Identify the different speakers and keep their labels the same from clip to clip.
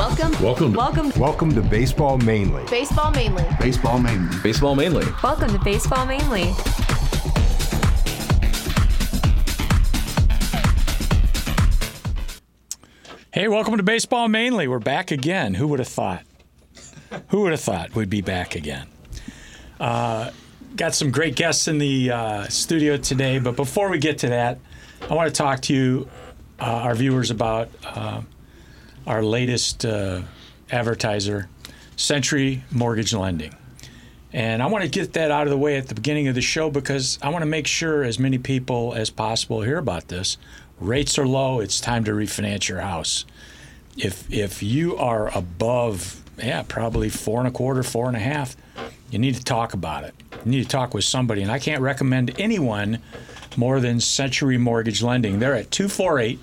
Speaker 1: Welcome.
Speaker 2: Welcome.
Speaker 1: Welcome.
Speaker 3: Welcome to Baseball Mainly.
Speaker 1: Baseball mainly.
Speaker 4: Baseball mainly.
Speaker 2: Baseball mainly.
Speaker 5: Welcome to Baseball Mainly.
Speaker 6: Hey, welcome to Baseball Mainly. We're back again. Who would have thought? Who would have thought we'd be back again? Uh, got some great guests in the uh, studio today, but before we get to that, I want to talk to you, uh, our viewers, about uh, our latest uh, advertiser, Century Mortgage Lending. And I want to get that out of the way at the beginning of the show because I want to make sure as many people as possible hear about this. Rates are low. It's time to refinance your house. If if you are above, yeah, probably four and a quarter, four and a half, you need to talk about it. You need to talk with somebody. And I can't recommend anyone more than Century Mortgage Lending. They're at 248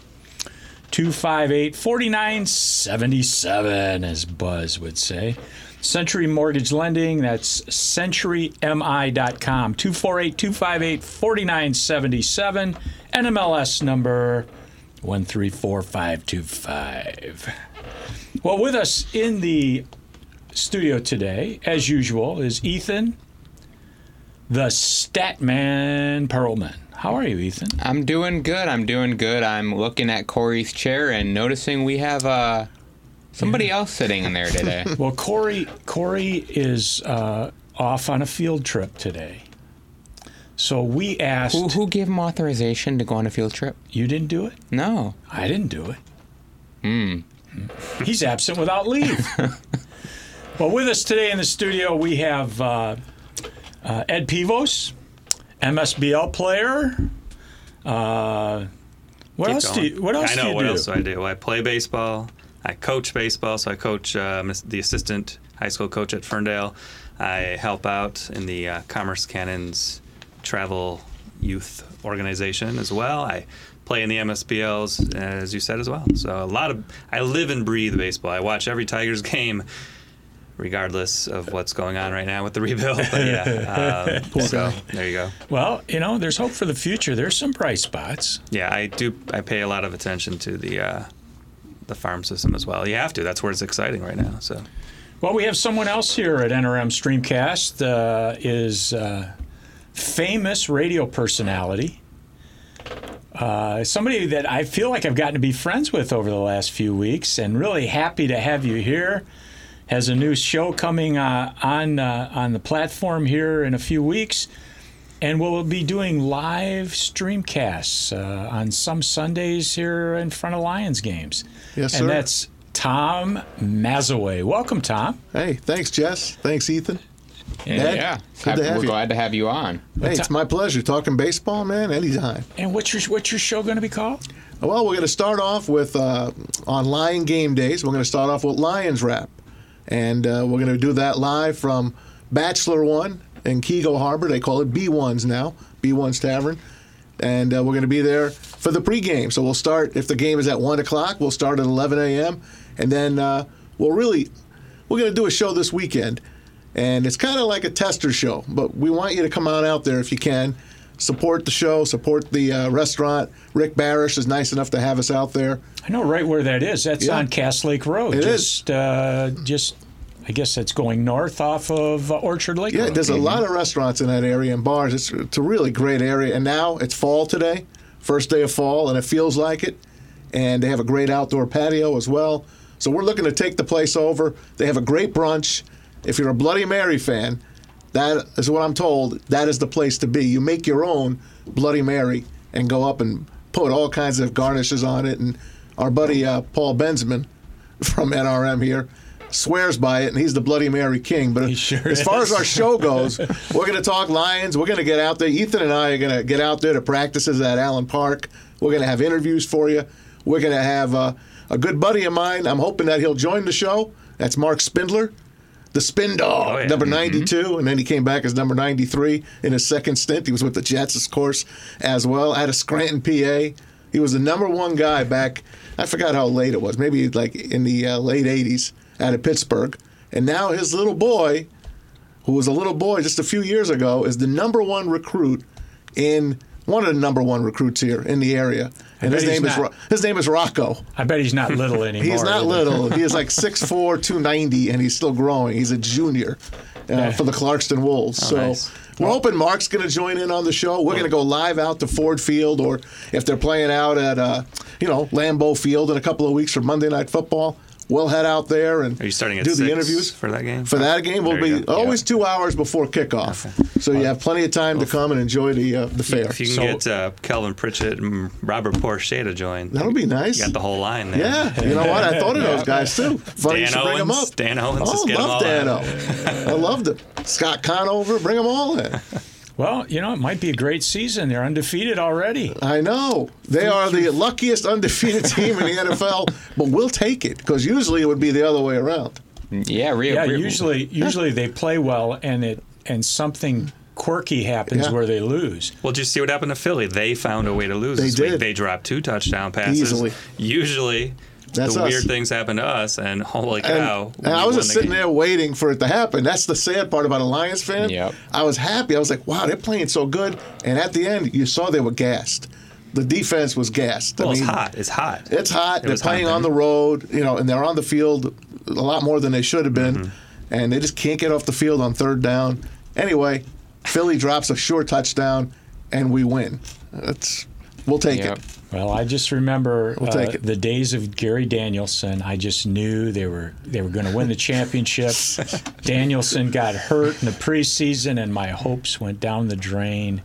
Speaker 6: 258 4977, as Buzz would say. Century Mortgage Lending, that's centurymi.com. 248 258 4977. NMLS number 134525. Well, with us in the studio today, as usual, is Ethan, the Statman Perlman. How are you, Ethan?
Speaker 7: I'm doing good. I'm doing good. I'm looking at Corey's chair and noticing we have uh, somebody else sitting in there today.
Speaker 6: Well, Corey, Corey is uh, off on a field trip today. So we asked.
Speaker 7: who, who gave him authorization to go on a field trip?
Speaker 6: You didn't do it?
Speaker 7: No.
Speaker 6: I didn't do it. Hmm. He's absent without leave. well, with us today in the studio, we have uh, uh, Ed Pivos, MSBL player. Uh, what
Speaker 8: Keep
Speaker 6: else do you? What else
Speaker 8: I know
Speaker 6: do
Speaker 8: what
Speaker 6: do?
Speaker 8: else do I do. I play baseball. I coach baseball, so I coach um, the assistant high school coach at Ferndale. I help out in the uh, Commerce Cannons travel youth organization as well. I play in the MSBLs, as you said as well. So a lot of I live and breathe baseball. I watch every Tigers game, regardless of what's going on right now with the rebuild. But yeah, um, so there you go.
Speaker 6: Well, you know, there's hope for the future. There's some bright spots.
Speaker 8: Yeah, I do. I pay a lot of attention to the uh, the farm system as well. You have to. That's where it's exciting right now. So
Speaker 6: Well, we have someone else here at NRM Streamcast. Uh, is uh, famous radio personality. Uh, somebody that I feel like I've gotten to be friends with over the last few weeks, and really happy to have you here. Has a new show coming uh, on uh, on the platform here in a few weeks, and we'll be doing live streamcasts uh, on some Sundays here in front of Lions games.
Speaker 9: Yes,
Speaker 6: and
Speaker 9: sir.
Speaker 6: And that's Tom Mazawey. Welcome, Tom.
Speaker 9: Hey, thanks, Jess. Thanks, Ethan. Ed,
Speaker 7: yeah.
Speaker 9: good to have
Speaker 7: We're
Speaker 9: you.
Speaker 7: glad to have you on.
Speaker 9: Hey, it's my pleasure talking baseball, man. Anytime.
Speaker 6: And what's your what's your show going to be called?
Speaker 9: Well, we're going to start off with uh, on Lion Game Days. We're going to start off with Lions Rap, and uh, we're going to do that live from Bachelor One in Keego Harbor. They call it B1s now, B1's Tavern, and uh, we're going to be there for the pregame. So we'll start if the game is at one o'clock. We'll start at 11 a.m. and then uh, we'll really we're going to do a show this weekend, and it's kind of like a tester show. But we want you to come on out there if you can. Support the show, support the uh, restaurant. Rick Barish is nice enough to have us out there.
Speaker 6: I know right where that is. That's
Speaker 9: Yeah.
Speaker 6: on Cass Lake Road.
Speaker 9: It is.
Speaker 6: just, Uh, just, I guess that's going north off of uh, Orchard Lake.
Speaker 9: Yeah,
Speaker 6: Road.
Speaker 9: there's a lot of restaurants in that area and bars. It's, it's a really great area. And now it's fall today, first day of fall, and it feels like it. And they have a great outdoor patio as well. So we're looking to take the place over. They have a great brunch. If you're a Bloody Mary fan, that is what I'm told. That is the place to be. You make your own Bloody Mary and go up and put all kinds of garnishes on it. And our buddy uh, Paul Bensman from NRM here swears by it, and he's the Bloody Mary king. But
Speaker 6: sure
Speaker 9: as far
Speaker 6: is.
Speaker 9: as our show goes, we're going to talk Lions. We're going to get out there. Ethan and I are going to get out there to practices at Allen Park. We're going to have interviews for you. We're going to have uh, a good buddy of mine. I'm hoping that he'll join the show. That's Marc Spindler, the Spin Dog,
Speaker 8: Oh, yeah.
Speaker 9: number 92, and then he came back as number 93 in his second stint. He was with the Jets, of course, as well. Out of Scranton, PA. He was the number one guy back. I forgot how late it was. Maybe like in the uh, late 80s out of Pittsburgh. And now his little boy, who was a little boy just a few years ago, is the number one recruit in one of the number one recruits here in the area, and his name is
Speaker 6: not-
Speaker 9: Ro- his name is Rocco.
Speaker 6: I bet he's not little anymore.
Speaker 9: He's not little. He is like 6'4", 290, and he's still growing. He's a junior uh,
Speaker 6: Yeah.
Speaker 9: for the Clarkston Wolves. so
Speaker 8: nice.
Speaker 9: we're hoping Marc's going to join in on the show. We're going to go live out to Ford Field, or if they're playing out at uh, you know Lambeau Field in a couple of weeks for Monday Night Football, we'll head out there and
Speaker 8: Are you starting at
Speaker 9: do the interviews
Speaker 8: for that game?
Speaker 9: For that game, we'll be
Speaker 8: go.
Speaker 9: always two hours before kickoff, so you have plenty of time to come and enjoy the uh, the fair.
Speaker 8: If you can
Speaker 6: So-
Speaker 8: get uh, Kelvin Pritchett and Robert Porcher to join,
Speaker 9: That'll be nice.
Speaker 8: You got the whole line there.
Speaker 9: Yeah, you know what? I thought of those guys too. Funny you
Speaker 8: Dan
Speaker 9: should bring them up.
Speaker 8: Dan Owens,
Speaker 9: Oh,
Speaker 8: just get 'em
Speaker 9: love
Speaker 8: all
Speaker 9: Dan
Speaker 8: out.
Speaker 9: O. I loved it. Scott Conover, bring them all in.
Speaker 6: Well, you know, it might be a great season. They're undefeated already.
Speaker 9: I know they are the luckiest undefeated team in the NFL, but we'll take it because usually it would be the other way around.
Speaker 7: Yeah, real.
Speaker 6: Yeah,
Speaker 7: real-
Speaker 6: usually usually they play well and it and something quirky happens
Speaker 9: Yeah.
Speaker 6: where they lose.
Speaker 8: Well, did you see what happened to Philly? They found a way to lose
Speaker 9: They
Speaker 8: this
Speaker 9: did.
Speaker 8: week. They dropped two touchdown passes.
Speaker 9: Easily.
Speaker 8: Usually,
Speaker 9: That's
Speaker 8: the
Speaker 9: us.
Speaker 8: weird things happen to us, and holy cow!
Speaker 9: and I was just sitting
Speaker 8: game.
Speaker 9: there waiting for it to happen. That's the sad part about a Lions fan.
Speaker 7: Yep.
Speaker 9: I was happy. I was like, wow, they're playing so good. And at the end, you saw they were gassed. The defense was gassed.
Speaker 8: Well,
Speaker 9: I
Speaker 8: it's hot. It's hot.
Speaker 9: It's hot. they're
Speaker 8: was hot
Speaker 9: playing on the road, you know, and they're on the field a lot more than they should have been,
Speaker 8: Mm-hmm.
Speaker 9: and they just can't get off the field on third down. Anyway, Philly drops a sure touchdown, and we win. That's we'll take
Speaker 7: Yep.
Speaker 9: it.
Speaker 6: Well, I just remember
Speaker 9: We'll
Speaker 6: uh, the days of Gary Danielson. I just knew they were they were going to win the championship. Danielson got hurt in the preseason, and my hopes went down the drain.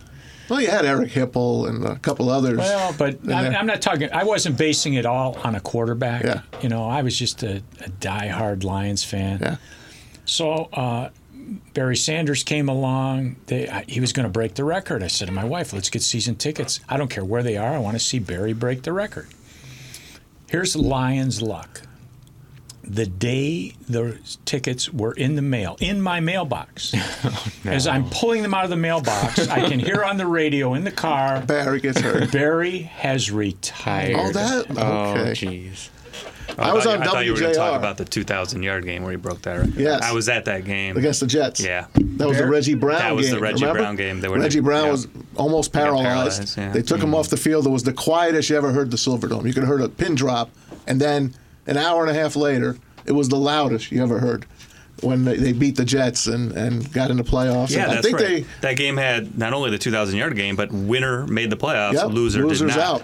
Speaker 9: Well, you had Eric Hipple and a couple others.
Speaker 6: Well, but I'm. I'm not talking. I wasn't basing it all on a quarterback.
Speaker 9: Yeah.
Speaker 6: You know, I was just a, a diehard Lions fan.
Speaker 9: Yeah.
Speaker 6: So uh, Barry Sanders came along. They, I, he was going to break the record. I said to my wife, "Let's get season tickets. I don't care where they are. I want to see Barry break the record." Here's Lions luck. The day the tickets were in the mail, in my mailbox, oh, as I'm pulling them out of the mailbox, I can hear on the radio in the car,
Speaker 9: Barry gets hurt.
Speaker 6: Barry has retired.
Speaker 9: Oh, that
Speaker 7: Oh,
Speaker 9: okay.
Speaker 7: jeez.
Speaker 9: I was
Speaker 8: thought,
Speaker 9: on
Speaker 8: you- I thought you were going to talk
Speaker 9: WJR.
Speaker 8: about the 2,000 yard game where he broke that. record.
Speaker 9: Yes.
Speaker 8: I was at that game.
Speaker 9: against the Jets.
Speaker 8: Yeah.
Speaker 9: That was the Reggie Brown game.
Speaker 8: That was the Reggie
Speaker 9: remember?
Speaker 8: Brown game. They were-
Speaker 9: Reggie Brown
Speaker 8: yeah.
Speaker 9: was almost paralyzed.
Speaker 8: paralyzed, yeah. Mm-hmm.
Speaker 9: They took him off the field. It was the quietest you ever heard the Silverdome. You could have heard a pin drop, and then an hour and a half later, it was the loudest you ever heard when they, they beat the Jets and, and got into playoffs.
Speaker 8: Yeah,
Speaker 9: And I
Speaker 8: that's
Speaker 9: think
Speaker 8: right. that game had not only the 2,000 yard game, but winner made the playoffs.
Speaker 9: yep,
Speaker 8: loser
Speaker 9: losers
Speaker 8: did not.
Speaker 9: out.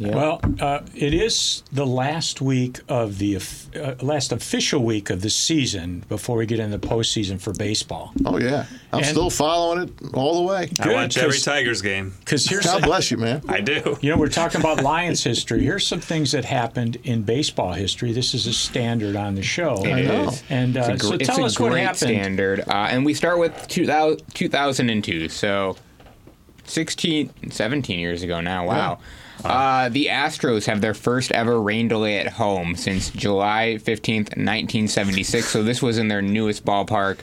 Speaker 6: Well, uh, it is the last week of the uh, last official week of the season before we get into the postseason for baseball.
Speaker 9: Oh yeah, I'm
Speaker 6: And-
Speaker 9: still following it all the way.
Speaker 8: I watch every Tigers game.
Speaker 6: Because here's
Speaker 9: God bless you, man.
Speaker 8: I do.
Speaker 6: you know we're talking about Lions history. Here's some things that happened in baseball history. This is a standard on the show.
Speaker 7: It
Speaker 9: I know.
Speaker 7: is.
Speaker 6: And uh,
Speaker 7: It's a,
Speaker 6: so tell
Speaker 7: it's
Speaker 6: us
Speaker 7: a
Speaker 6: what
Speaker 7: great
Speaker 6: happened.
Speaker 7: standard. Uh, and we start with 2000, 2002. So 16, 17 years ago now. Wow. Uh, the Astros have their first ever rain delay at home since July 15th, 1976. So this was in their newest ballpark.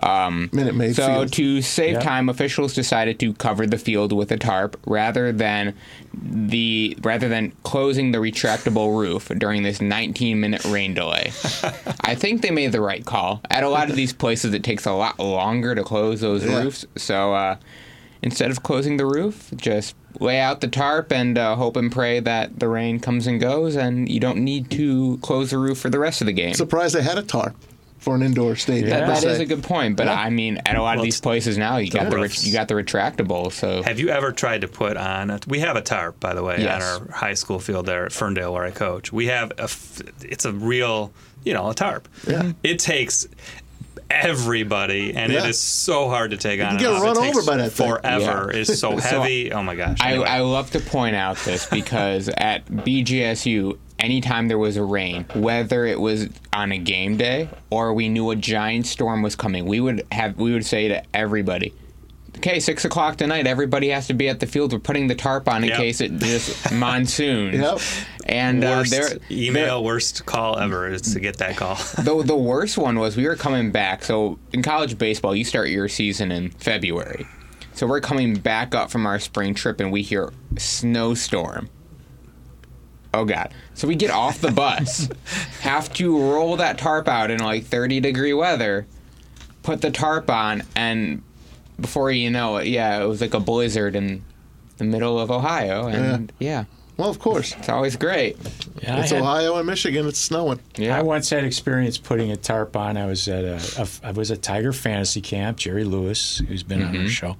Speaker 9: Um, Minute Maid
Speaker 7: So
Speaker 9: Field.
Speaker 7: to save
Speaker 6: Yeah.
Speaker 7: time, officials decided to cover the field with a tarp rather than the rather than closing the retractable roof during this 19-minute rain delay. I think they made the right call. At a lot of these places, it takes a lot longer to close those
Speaker 9: Yeah.
Speaker 7: roofs. So uh, instead of closing the roof, just lay out the tarp and uh, hope and pray that the rain comes and goes, and you don't need to close the roof for the rest of the game.
Speaker 9: Surprised they had a tarp for an indoor stadium.
Speaker 7: That, that is a good point, but
Speaker 9: Yeah.
Speaker 7: I mean, at a lot of these places now, you got the ret-
Speaker 8: roofs.
Speaker 7: you got the retractable. So
Speaker 8: Have you ever tried to put on? A, we have a tarp, by the way,
Speaker 7: Yes.
Speaker 8: on our high school field there at Ferndale, where I coach. We have a. f- It's a real, you know, a tarp.
Speaker 9: Yeah.
Speaker 8: It takes everybody, and
Speaker 9: Yeah.
Speaker 8: it is so hard to take on.
Speaker 9: can
Speaker 8: and
Speaker 9: get
Speaker 8: off.
Speaker 9: run
Speaker 8: It
Speaker 9: over by that.
Speaker 8: Forever.
Speaker 7: Yeah.
Speaker 8: It's so
Speaker 7: So
Speaker 8: heavy. oh my gosh.
Speaker 7: I, I love to point out this because at BGSU, anytime there was a rain, whether it was on a game day or we knew a giant storm was coming, we would have we would say to everybody. Okay, six o'clock tonight. Everybody has to be at the field. We're putting the tarp on in
Speaker 8: Yep.
Speaker 7: case it just monsoons.
Speaker 9: Yep.
Speaker 7: And uh,
Speaker 8: worst
Speaker 7: there,
Speaker 8: email, worst call ever is to get that call.
Speaker 7: the the worst one was we were coming back. So in college baseball, you start your season in February. So we're coming back up from our spring trip, and we hear snowstorm. Oh God! So we get off the bus, have to roll that tarp out in like 30 degree weather, put the tarp on, and before you know it, yeah, it was like a blizzard, in the middle of Ohio, and yeah,
Speaker 9: Well, of course.
Speaker 7: it's always great.
Speaker 6: Yeah,
Speaker 9: It's
Speaker 6: had-
Speaker 9: Ohio and Michigan. It's snowing.
Speaker 7: Yeah.
Speaker 6: I once had experience putting a tarp on. I was at a, a I was at Tiger Fantasy Camp. Jerry Lewis, who's been on our show,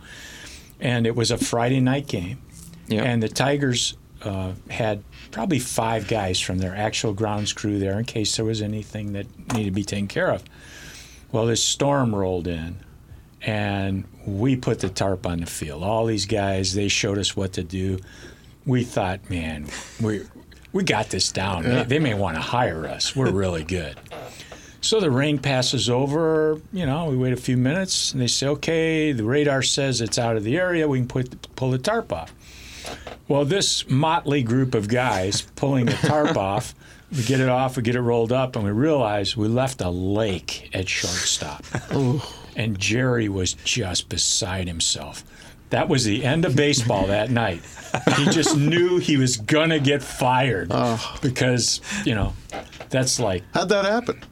Speaker 6: and it was a Friday night game,
Speaker 7: Yeah.
Speaker 6: and the Tigers uh, had probably five guys from their actual grounds crew there in case there was anything that needed to be taken care of. Well, this storm rolled in, and we put the tarp on the field. All these guys, they showed us what to do. We thought, man, we we got this down. They, they may want to hire us. We're really good. So the rain passes over. You know, we wait a few minutes, and they say, "Okay, the radar says it's out of the area. We can put pull the tarp off." Well, this motley group of guys pulling the tarp off, we get it off, we get it rolled up, and we realize we left a lake at shortstop. and Jerry was just beside himself. That was the end of baseball that night. He just knew he was gonna get fired because you know that's like
Speaker 9: How'd that happen?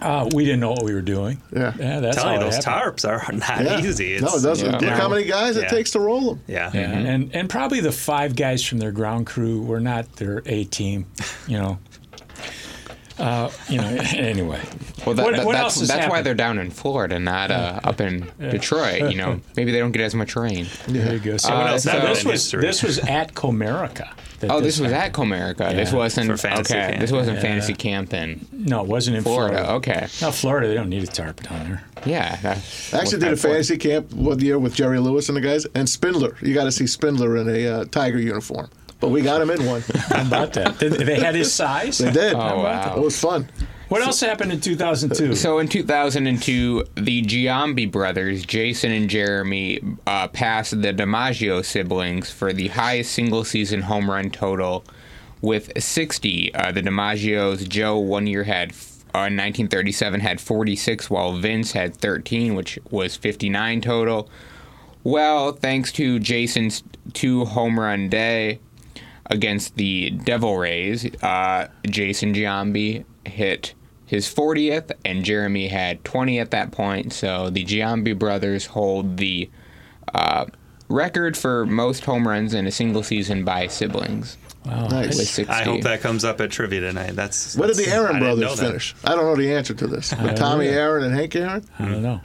Speaker 6: uh, we didn't know what we were doing.
Speaker 9: Yeah.
Speaker 6: yeah, that's
Speaker 8: Telling
Speaker 6: how
Speaker 8: you, those
Speaker 6: happened.
Speaker 8: tarps are not
Speaker 9: Yeah.
Speaker 8: easy. It's,
Speaker 9: no, it doesn't.
Speaker 7: yeah.
Speaker 9: Look how many guys it takes to roll them.
Speaker 8: Yeah.
Speaker 6: Yeah, and and probably the five guys from their ground crew were not their A team, you know. Uh, you know. Anyway,
Speaker 7: Well, that,
Speaker 6: What-
Speaker 7: that-
Speaker 6: what
Speaker 7: that's,
Speaker 6: else has
Speaker 7: that's why they're down in Florida, not uh, up in Detroit. You know, maybe they don't get as much rain.
Speaker 6: there you go. So
Speaker 7: Uh,
Speaker 6: now
Speaker 7: so-
Speaker 6: this was
Speaker 8: history?
Speaker 6: this was at Comerica.
Speaker 7: Oh, this was at Comerica. This wasn't
Speaker 8: For fantasy
Speaker 7: okay.
Speaker 8: camp.
Speaker 7: This wasn't
Speaker 6: Yeah.
Speaker 7: fantasy camp in
Speaker 6: No, it wasn't in
Speaker 7: Florida.
Speaker 6: Florida.
Speaker 7: Okay,
Speaker 6: No, Florida. They don't need a tarp down there.
Speaker 7: yeah. That,
Speaker 9: I actually did a fantasy camp one year with Jerry Lewis and the guys, and Spindler. You got to see Spindler in a uh, Tiger uniform. But we got him in one.
Speaker 6: How about that? Did- they had his size.
Speaker 9: They did.
Speaker 7: Oh, wow.
Speaker 9: It was fun.
Speaker 6: What else happened in 2002?
Speaker 7: So in 2002, the Giambi brothers, Jason and Jeremy, uh, passed the DiMaggio siblings for the highest single season home run total with 60. Uh, the DiMaggios, Joe, one year had. Uh, in 1937 had 46 while Vince had 13 which was 59 total. Well, thanks to Jason's two home run day against the Devil Rays, uh, Jason Giambi hit his 40th, and Jeremy had 20 at that point. So the Giambi brothers hold the uh, record for most home runs in a single season by siblings with
Speaker 9: Nice.
Speaker 8: I hope that comes up at trivia tonight. That's
Speaker 9: What did the
Speaker 8: that's- I
Speaker 9: Aaron
Speaker 8: didn't
Speaker 9: brothers finish? I don't know the answer to this. But Tommy. Aaron and Hank Aaron?
Speaker 6: I don't know.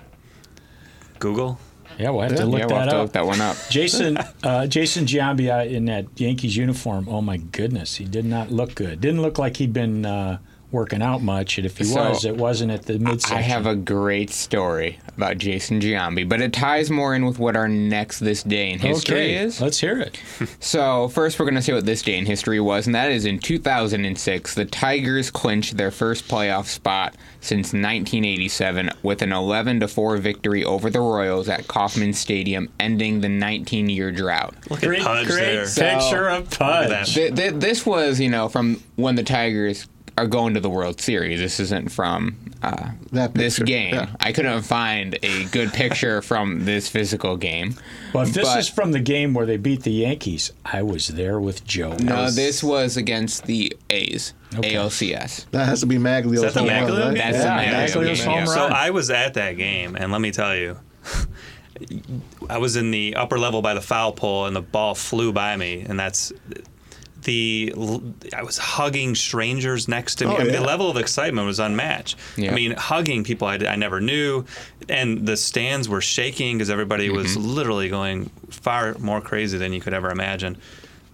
Speaker 8: Google.
Speaker 6: Yeah, we'll have
Speaker 9: Yeah.
Speaker 6: to look
Speaker 7: yeah, we'll have
Speaker 6: that
Speaker 7: to
Speaker 6: up.
Speaker 7: look that one up.
Speaker 6: Jason uh, Jason Giambi in that Yankees uniform. Oh my goodness, he did not look good. Didn't look like he'd been uh, working out much. And if he
Speaker 7: So,
Speaker 6: was, it wasn't at the midsection.
Speaker 7: I have a great story about Jason Giambi, but it ties more in with what our next this day in history
Speaker 6: okay.
Speaker 7: is.
Speaker 6: Let's hear it.
Speaker 7: So, first, we're going to say what this day in history was, and that is in 2006, the Tigers clinched their first playoff spot since 1987 with an 11 to 4 victory over the Royals at Kauffman Stadium, ending the 19 year drought.
Speaker 8: Look
Speaker 6: Great,
Speaker 8: at Pudge
Speaker 6: great
Speaker 8: there.
Speaker 6: picture of. Pudge.
Speaker 7: Th- th- this was, you know, from when the Tigers are going to the World Series. This isn't from uh,
Speaker 9: That
Speaker 7: this game.
Speaker 9: yeah.
Speaker 7: I couldn't find a good picture from this physical game.
Speaker 6: Well, if this
Speaker 7: but-
Speaker 6: is from the game where they beat the Yankees, I was there with Joe.
Speaker 7: No, this was against the A's,
Speaker 6: Okay.
Speaker 7: ALCS.
Speaker 9: That has to be Magglio's
Speaker 8: that the
Speaker 9: home run,
Speaker 8: Magglio
Speaker 9: right?
Speaker 7: That's
Speaker 6: Yeah,
Speaker 7: the
Speaker 6: Magglio
Speaker 7: Magglio's
Speaker 6: home run.
Speaker 8: So I was at that game, and let me tell you, I was in the upper level by the foul pole, and the ball flew by me, and that's the. I was hugging strangers next to me.
Speaker 9: Oh,
Speaker 8: I mean,
Speaker 9: yeah.
Speaker 8: the level of excitement was unmatched.
Speaker 7: Yeah.
Speaker 8: I mean, hugging people I, I never knew, and the stands were shaking because everybody was
Speaker 7: Mm-hmm.
Speaker 8: literally going far more crazy than you could ever imagine.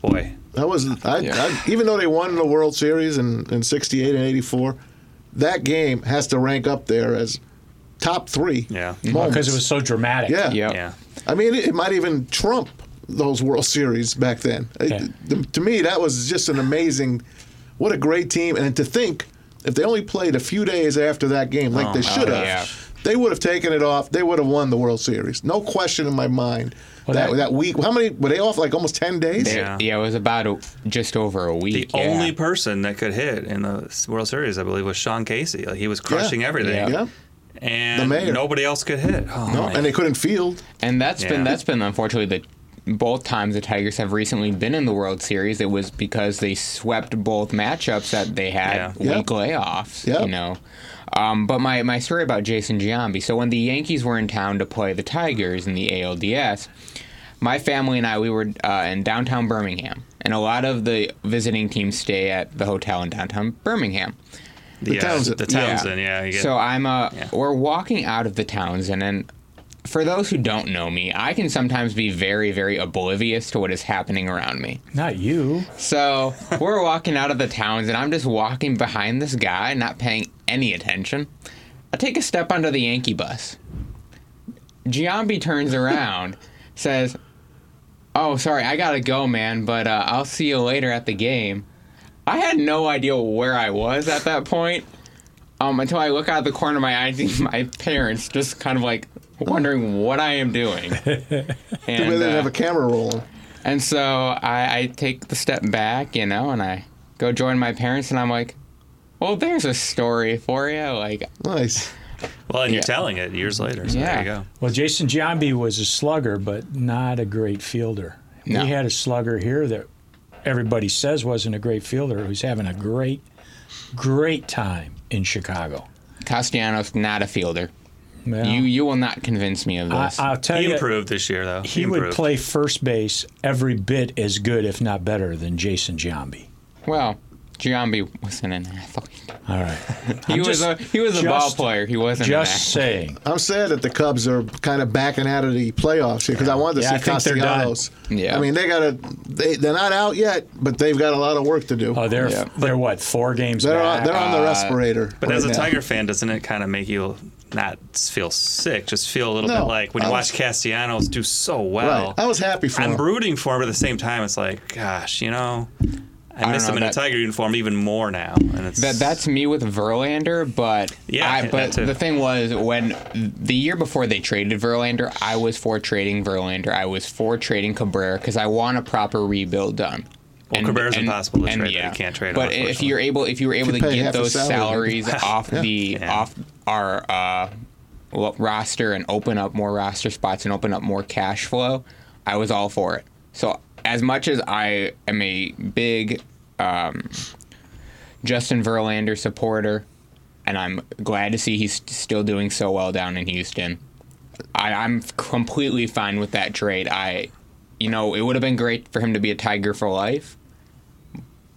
Speaker 8: Boy,
Speaker 9: That was I,
Speaker 7: Yeah.
Speaker 9: I, even though they won the World Series in, in '68 and '84, that game has to rank up there as top three.
Speaker 8: Yeah.
Speaker 9: moments.
Speaker 6: because it was so dramatic.
Speaker 9: Yeah.
Speaker 7: Yep.
Speaker 8: yeah.
Speaker 9: I mean, it, it might even trump those World Series back then.
Speaker 6: Yeah.
Speaker 9: the- to me, that was just an amazing. What a great team! And to think, if they only played a few days after that game, like they oh, should have,
Speaker 7: yeah.
Speaker 9: they would have taken it off. They would have won the World Series. No question in my mind.
Speaker 6: Well,
Speaker 9: that,
Speaker 6: that-
Speaker 9: that week, how many were they off? Like almost ten days.
Speaker 7: They-
Speaker 8: Yeah.
Speaker 7: yeah. it was about a, just over a
Speaker 8: The
Speaker 7: week. yeah.
Speaker 8: only person that could hit in the World Series, I believe, was Sean Casey. Like he was crushing everything,
Speaker 7: Yeah.
Speaker 9: Yeah. The
Speaker 8: and
Speaker 9: mayor.
Speaker 8: nobody else could hit. Oh,
Speaker 9: No,
Speaker 8: my
Speaker 9: and they couldn't field.
Speaker 7: And that's been that's been unfortunately the both times the Tigers have recently been in the World Series. It was because they swept both matchups that they had
Speaker 8: Yeah.
Speaker 9: Yeah.
Speaker 7: week layoffs.
Speaker 9: Yeah.
Speaker 7: You know. Um, but my, my story about Jason Giambi. So when the Yankees were in town to play the Tigers in the ALDS, my family and I we were uh, in downtown Birmingham, and a lot of the visiting teams stay at the hotel in downtown Birmingham.
Speaker 8: The, uh,
Speaker 9: Townsend.
Speaker 8: The Townsend, yeah. you get-
Speaker 7: So I'm uh,
Speaker 8: Yeah.
Speaker 7: we're walking out of the Townsend, and for those who don't know me, I can sometimes be very, very oblivious to what is happening around me.
Speaker 6: Not you.
Speaker 7: So we're walking out of the towns, and I'm just walking behind this guy, not paying any attention. I take a step onto the Yankee bus. Giambi turns around, says, "Oh, sorry, I gotta go, man, but uh, I'll see you later at the game." I had no idea where I was at that point. Um, until I look out the corner of my eye and see my parents just kind of like wondering what I am doing.
Speaker 9: Too bad they
Speaker 7: And, uh,
Speaker 9: have a camera rolling.
Speaker 7: and so I, I take the step back, you know, and I go join my parents, and I'm like, well, there's a story for you. Like,
Speaker 9: Nice.
Speaker 8: well, and you're
Speaker 7: yeah.
Speaker 8: telling it years later. So
Speaker 7: Yeah.
Speaker 8: there you go.
Speaker 6: Well, Jason Giambi was a slugger, but not a great fielder.
Speaker 7: No.
Speaker 6: We had a slugger here that everybody says wasn't a great fielder, who's having a great, great time in Chicago.
Speaker 7: Castellanos not a fielder.
Speaker 6: Well,
Speaker 7: You you will not convince me of this.
Speaker 6: I'll tell
Speaker 8: He
Speaker 6: you,
Speaker 8: improved this year, though.
Speaker 6: he would
Speaker 8: improved.
Speaker 6: play first base every bit as good, if not better, than Jason Giambi.
Speaker 7: well, Giambi wasn't an athlete.
Speaker 6: All right.
Speaker 7: He
Speaker 6: I'm
Speaker 7: was
Speaker 6: just-
Speaker 7: a he was a ball player. He wasn't
Speaker 6: Just
Speaker 7: athlete.
Speaker 6: saying.
Speaker 9: I'm sad that the Cubs are kind of backing out of the playoffs here because I wanted to
Speaker 6: Yeah, I
Speaker 9: see
Speaker 6: think they're.
Speaker 9: Castellanos.
Speaker 7: Yeah.
Speaker 9: I mean, they got to. They, they're not out yet, but they've got a lot of work to do.
Speaker 6: Oh, they're
Speaker 7: Yeah.
Speaker 6: they're what four games
Speaker 9: they're
Speaker 6: back?
Speaker 9: on, they're on the
Speaker 7: Uh,
Speaker 9: respirator.
Speaker 8: But
Speaker 9: right
Speaker 8: as a
Speaker 9: now.
Speaker 8: Tiger fan, doesn't it kind of make you not feel sick? Just feel a little
Speaker 9: No,
Speaker 8: bit like when you
Speaker 9: I
Speaker 8: watch
Speaker 9: was-
Speaker 8: Castellanos do so well.
Speaker 9: right. I was happy for
Speaker 8: I'm
Speaker 9: him.
Speaker 8: rooting for him, but at the same time, it's like, gosh, you know, I,
Speaker 7: don't
Speaker 8: miss
Speaker 7: know,
Speaker 8: him in a Tiger uniform even more now. And it's
Speaker 7: That that's me with Verlander, but
Speaker 8: Yeah,
Speaker 7: I, but the thing was when the year before they traded Verlander, I was for trading Verlander. I was for trading Cabrera because I want a proper rebuild done.
Speaker 8: Well, Cabrera's impossible to trade, but you can't trade him,
Speaker 7: But if you're able, if you were able to get those
Speaker 9: salary.
Speaker 7: salaries off the
Speaker 8: Yeah.
Speaker 7: off our uh, roster and open up more roster spots and open up more cash flow, I was all for it. So as much as I am a big um, Justin Verlander supporter, and I'm glad to see he's still doing so well down in Houston. I, I'm completely fine with that trade. I, you know, it would have been great for him to be a Tiger for life,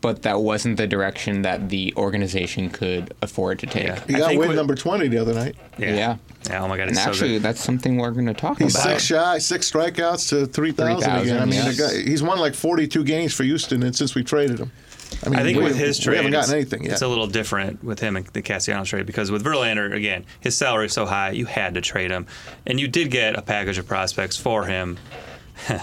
Speaker 7: but that wasn't the direction that the organization could afford to take.
Speaker 8: Yeah.
Speaker 9: he got
Speaker 8: think
Speaker 9: win
Speaker 8: with-
Speaker 9: number 20 the other night.
Speaker 8: yeah.
Speaker 7: Yeah.
Speaker 8: Yeah, Oh my God,
Speaker 7: And
Speaker 8: so
Speaker 7: actually,
Speaker 8: good.
Speaker 7: that's something we're going to talk
Speaker 9: He's
Speaker 7: about.
Speaker 9: six shy, six strikeouts to 3,000
Speaker 7: 3,000,
Speaker 9: again. I mean,
Speaker 7: yes.
Speaker 9: guy, he's won like 42 games for Houston and since we traded him. I mean,
Speaker 8: I think
Speaker 9: we,
Speaker 8: with his trade, we
Speaker 9: haven't gotten
Speaker 8: it's,
Speaker 9: anything yet.
Speaker 8: it's a little different with him and the Castellanos trade because with Verlander, again, his salary is so high, you had to trade him, and you did get a package of prospects for him,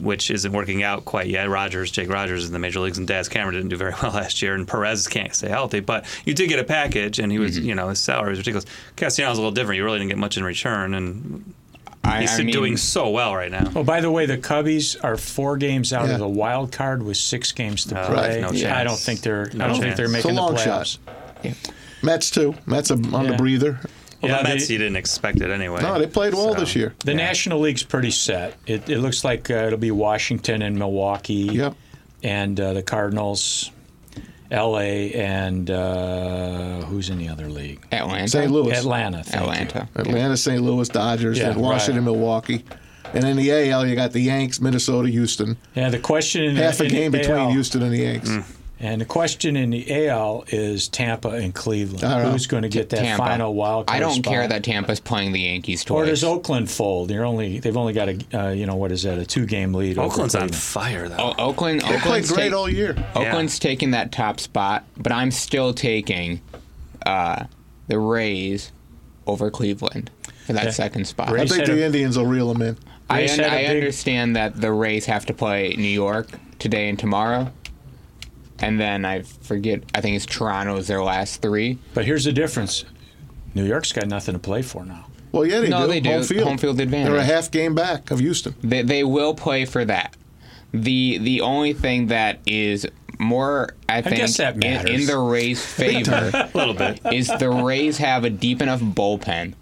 Speaker 8: which isn't working out quite yet. Rogers, Jake Rogers, in the major leagues, and Daz Cameron didn't do very well last year, and Perez can't stay healthy. But you did get a package, and he was,
Speaker 7: Mm-hmm.
Speaker 8: you know, his salary was ridiculous. Castellanos is a little different. You really didn't get much in return, and
Speaker 7: I,
Speaker 8: he's
Speaker 7: I mean,
Speaker 8: doing so well right now.
Speaker 6: Oh, by the way, the Cubbies are four games out
Speaker 9: Yeah.
Speaker 6: of the wild card with six games to
Speaker 8: Oh,
Speaker 6: play.
Speaker 8: no
Speaker 6: I don't think they're.
Speaker 8: No
Speaker 6: I don't think they're
Speaker 8: It's
Speaker 9: a
Speaker 6: making the
Speaker 9: long
Speaker 6: playoffs.
Speaker 9: shot. Mets, too. Mets on
Speaker 6: Yeah.
Speaker 9: the breather.
Speaker 8: Well,
Speaker 6: Yeah,
Speaker 8: the Mets,
Speaker 6: they-
Speaker 8: you didn't expect it anyway.
Speaker 9: No, they played well
Speaker 8: So-
Speaker 9: this year.
Speaker 6: The
Speaker 8: Yeah.
Speaker 6: National League's pretty set. It, it looks like uh, it'll be Washington and Milwaukee,
Speaker 9: Yep.
Speaker 6: and uh, the Cardinals, L.A. and uh, who's in the other league?
Speaker 7: Atlanta.
Speaker 9: St. Louis.
Speaker 6: Atlanta. Thank you.
Speaker 7: Atlanta.
Speaker 9: Atlanta, St. Louis, Dodgers,
Speaker 6: Yeah,
Speaker 9: and Washington,
Speaker 6: right.
Speaker 9: Milwaukee. And in the AL, you got the Yanks, Minnesota, Houston.
Speaker 6: Yeah, the question in
Speaker 9: Half
Speaker 6: the,
Speaker 9: a game
Speaker 6: the
Speaker 9: between
Speaker 6: AL,
Speaker 9: Houston and the Yanks.
Speaker 8: Mm.
Speaker 6: And the question in the AL is Tampa and Cleveland.
Speaker 9: I.
Speaker 6: Who's going to get that
Speaker 7: Tampa.
Speaker 6: final wild card
Speaker 7: I don't care that Tampa's playing the Yankees
Speaker 6: Or does Oakland fold? You're only they've only got a uh, you know what is that a two game lead. over
Speaker 8: Oakland's on fire though.
Speaker 7: O- Oakland.
Speaker 9: They played great
Speaker 7: take-
Speaker 9: all year.
Speaker 7: Oakland's taking that top spot, but I'm still taking uh, the Rays over Cleveland for that
Speaker 6: Yeah.
Speaker 7: second spot.
Speaker 9: I think the
Speaker 6: a-
Speaker 9: Indians will reel them in.
Speaker 7: I, un-
Speaker 6: had a
Speaker 7: I
Speaker 6: big-
Speaker 7: understand that the Rays have to play New York today and tomorrow, and then I forget. I think it's Toronto is their last three.
Speaker 6: But here's the difference: New York's got nothing to play for now.
Speaker 9: Well, yeah, they
Speaker 7: No,
Speaker 9: do.
Speaker 7: they do.
Speaker 9: Home field.
Speaker 7: Home field advantage.
Speaker 9: They're a half game back of Houston.
Speaker 7: They, they will play for that. The the only thing that is more, I think,
Speaker 6: guess that
Speaker 7: in, in the Rays' favor
Speaker 8: a little bit.
Speaker 7: is the Rays have a deep enough bullpen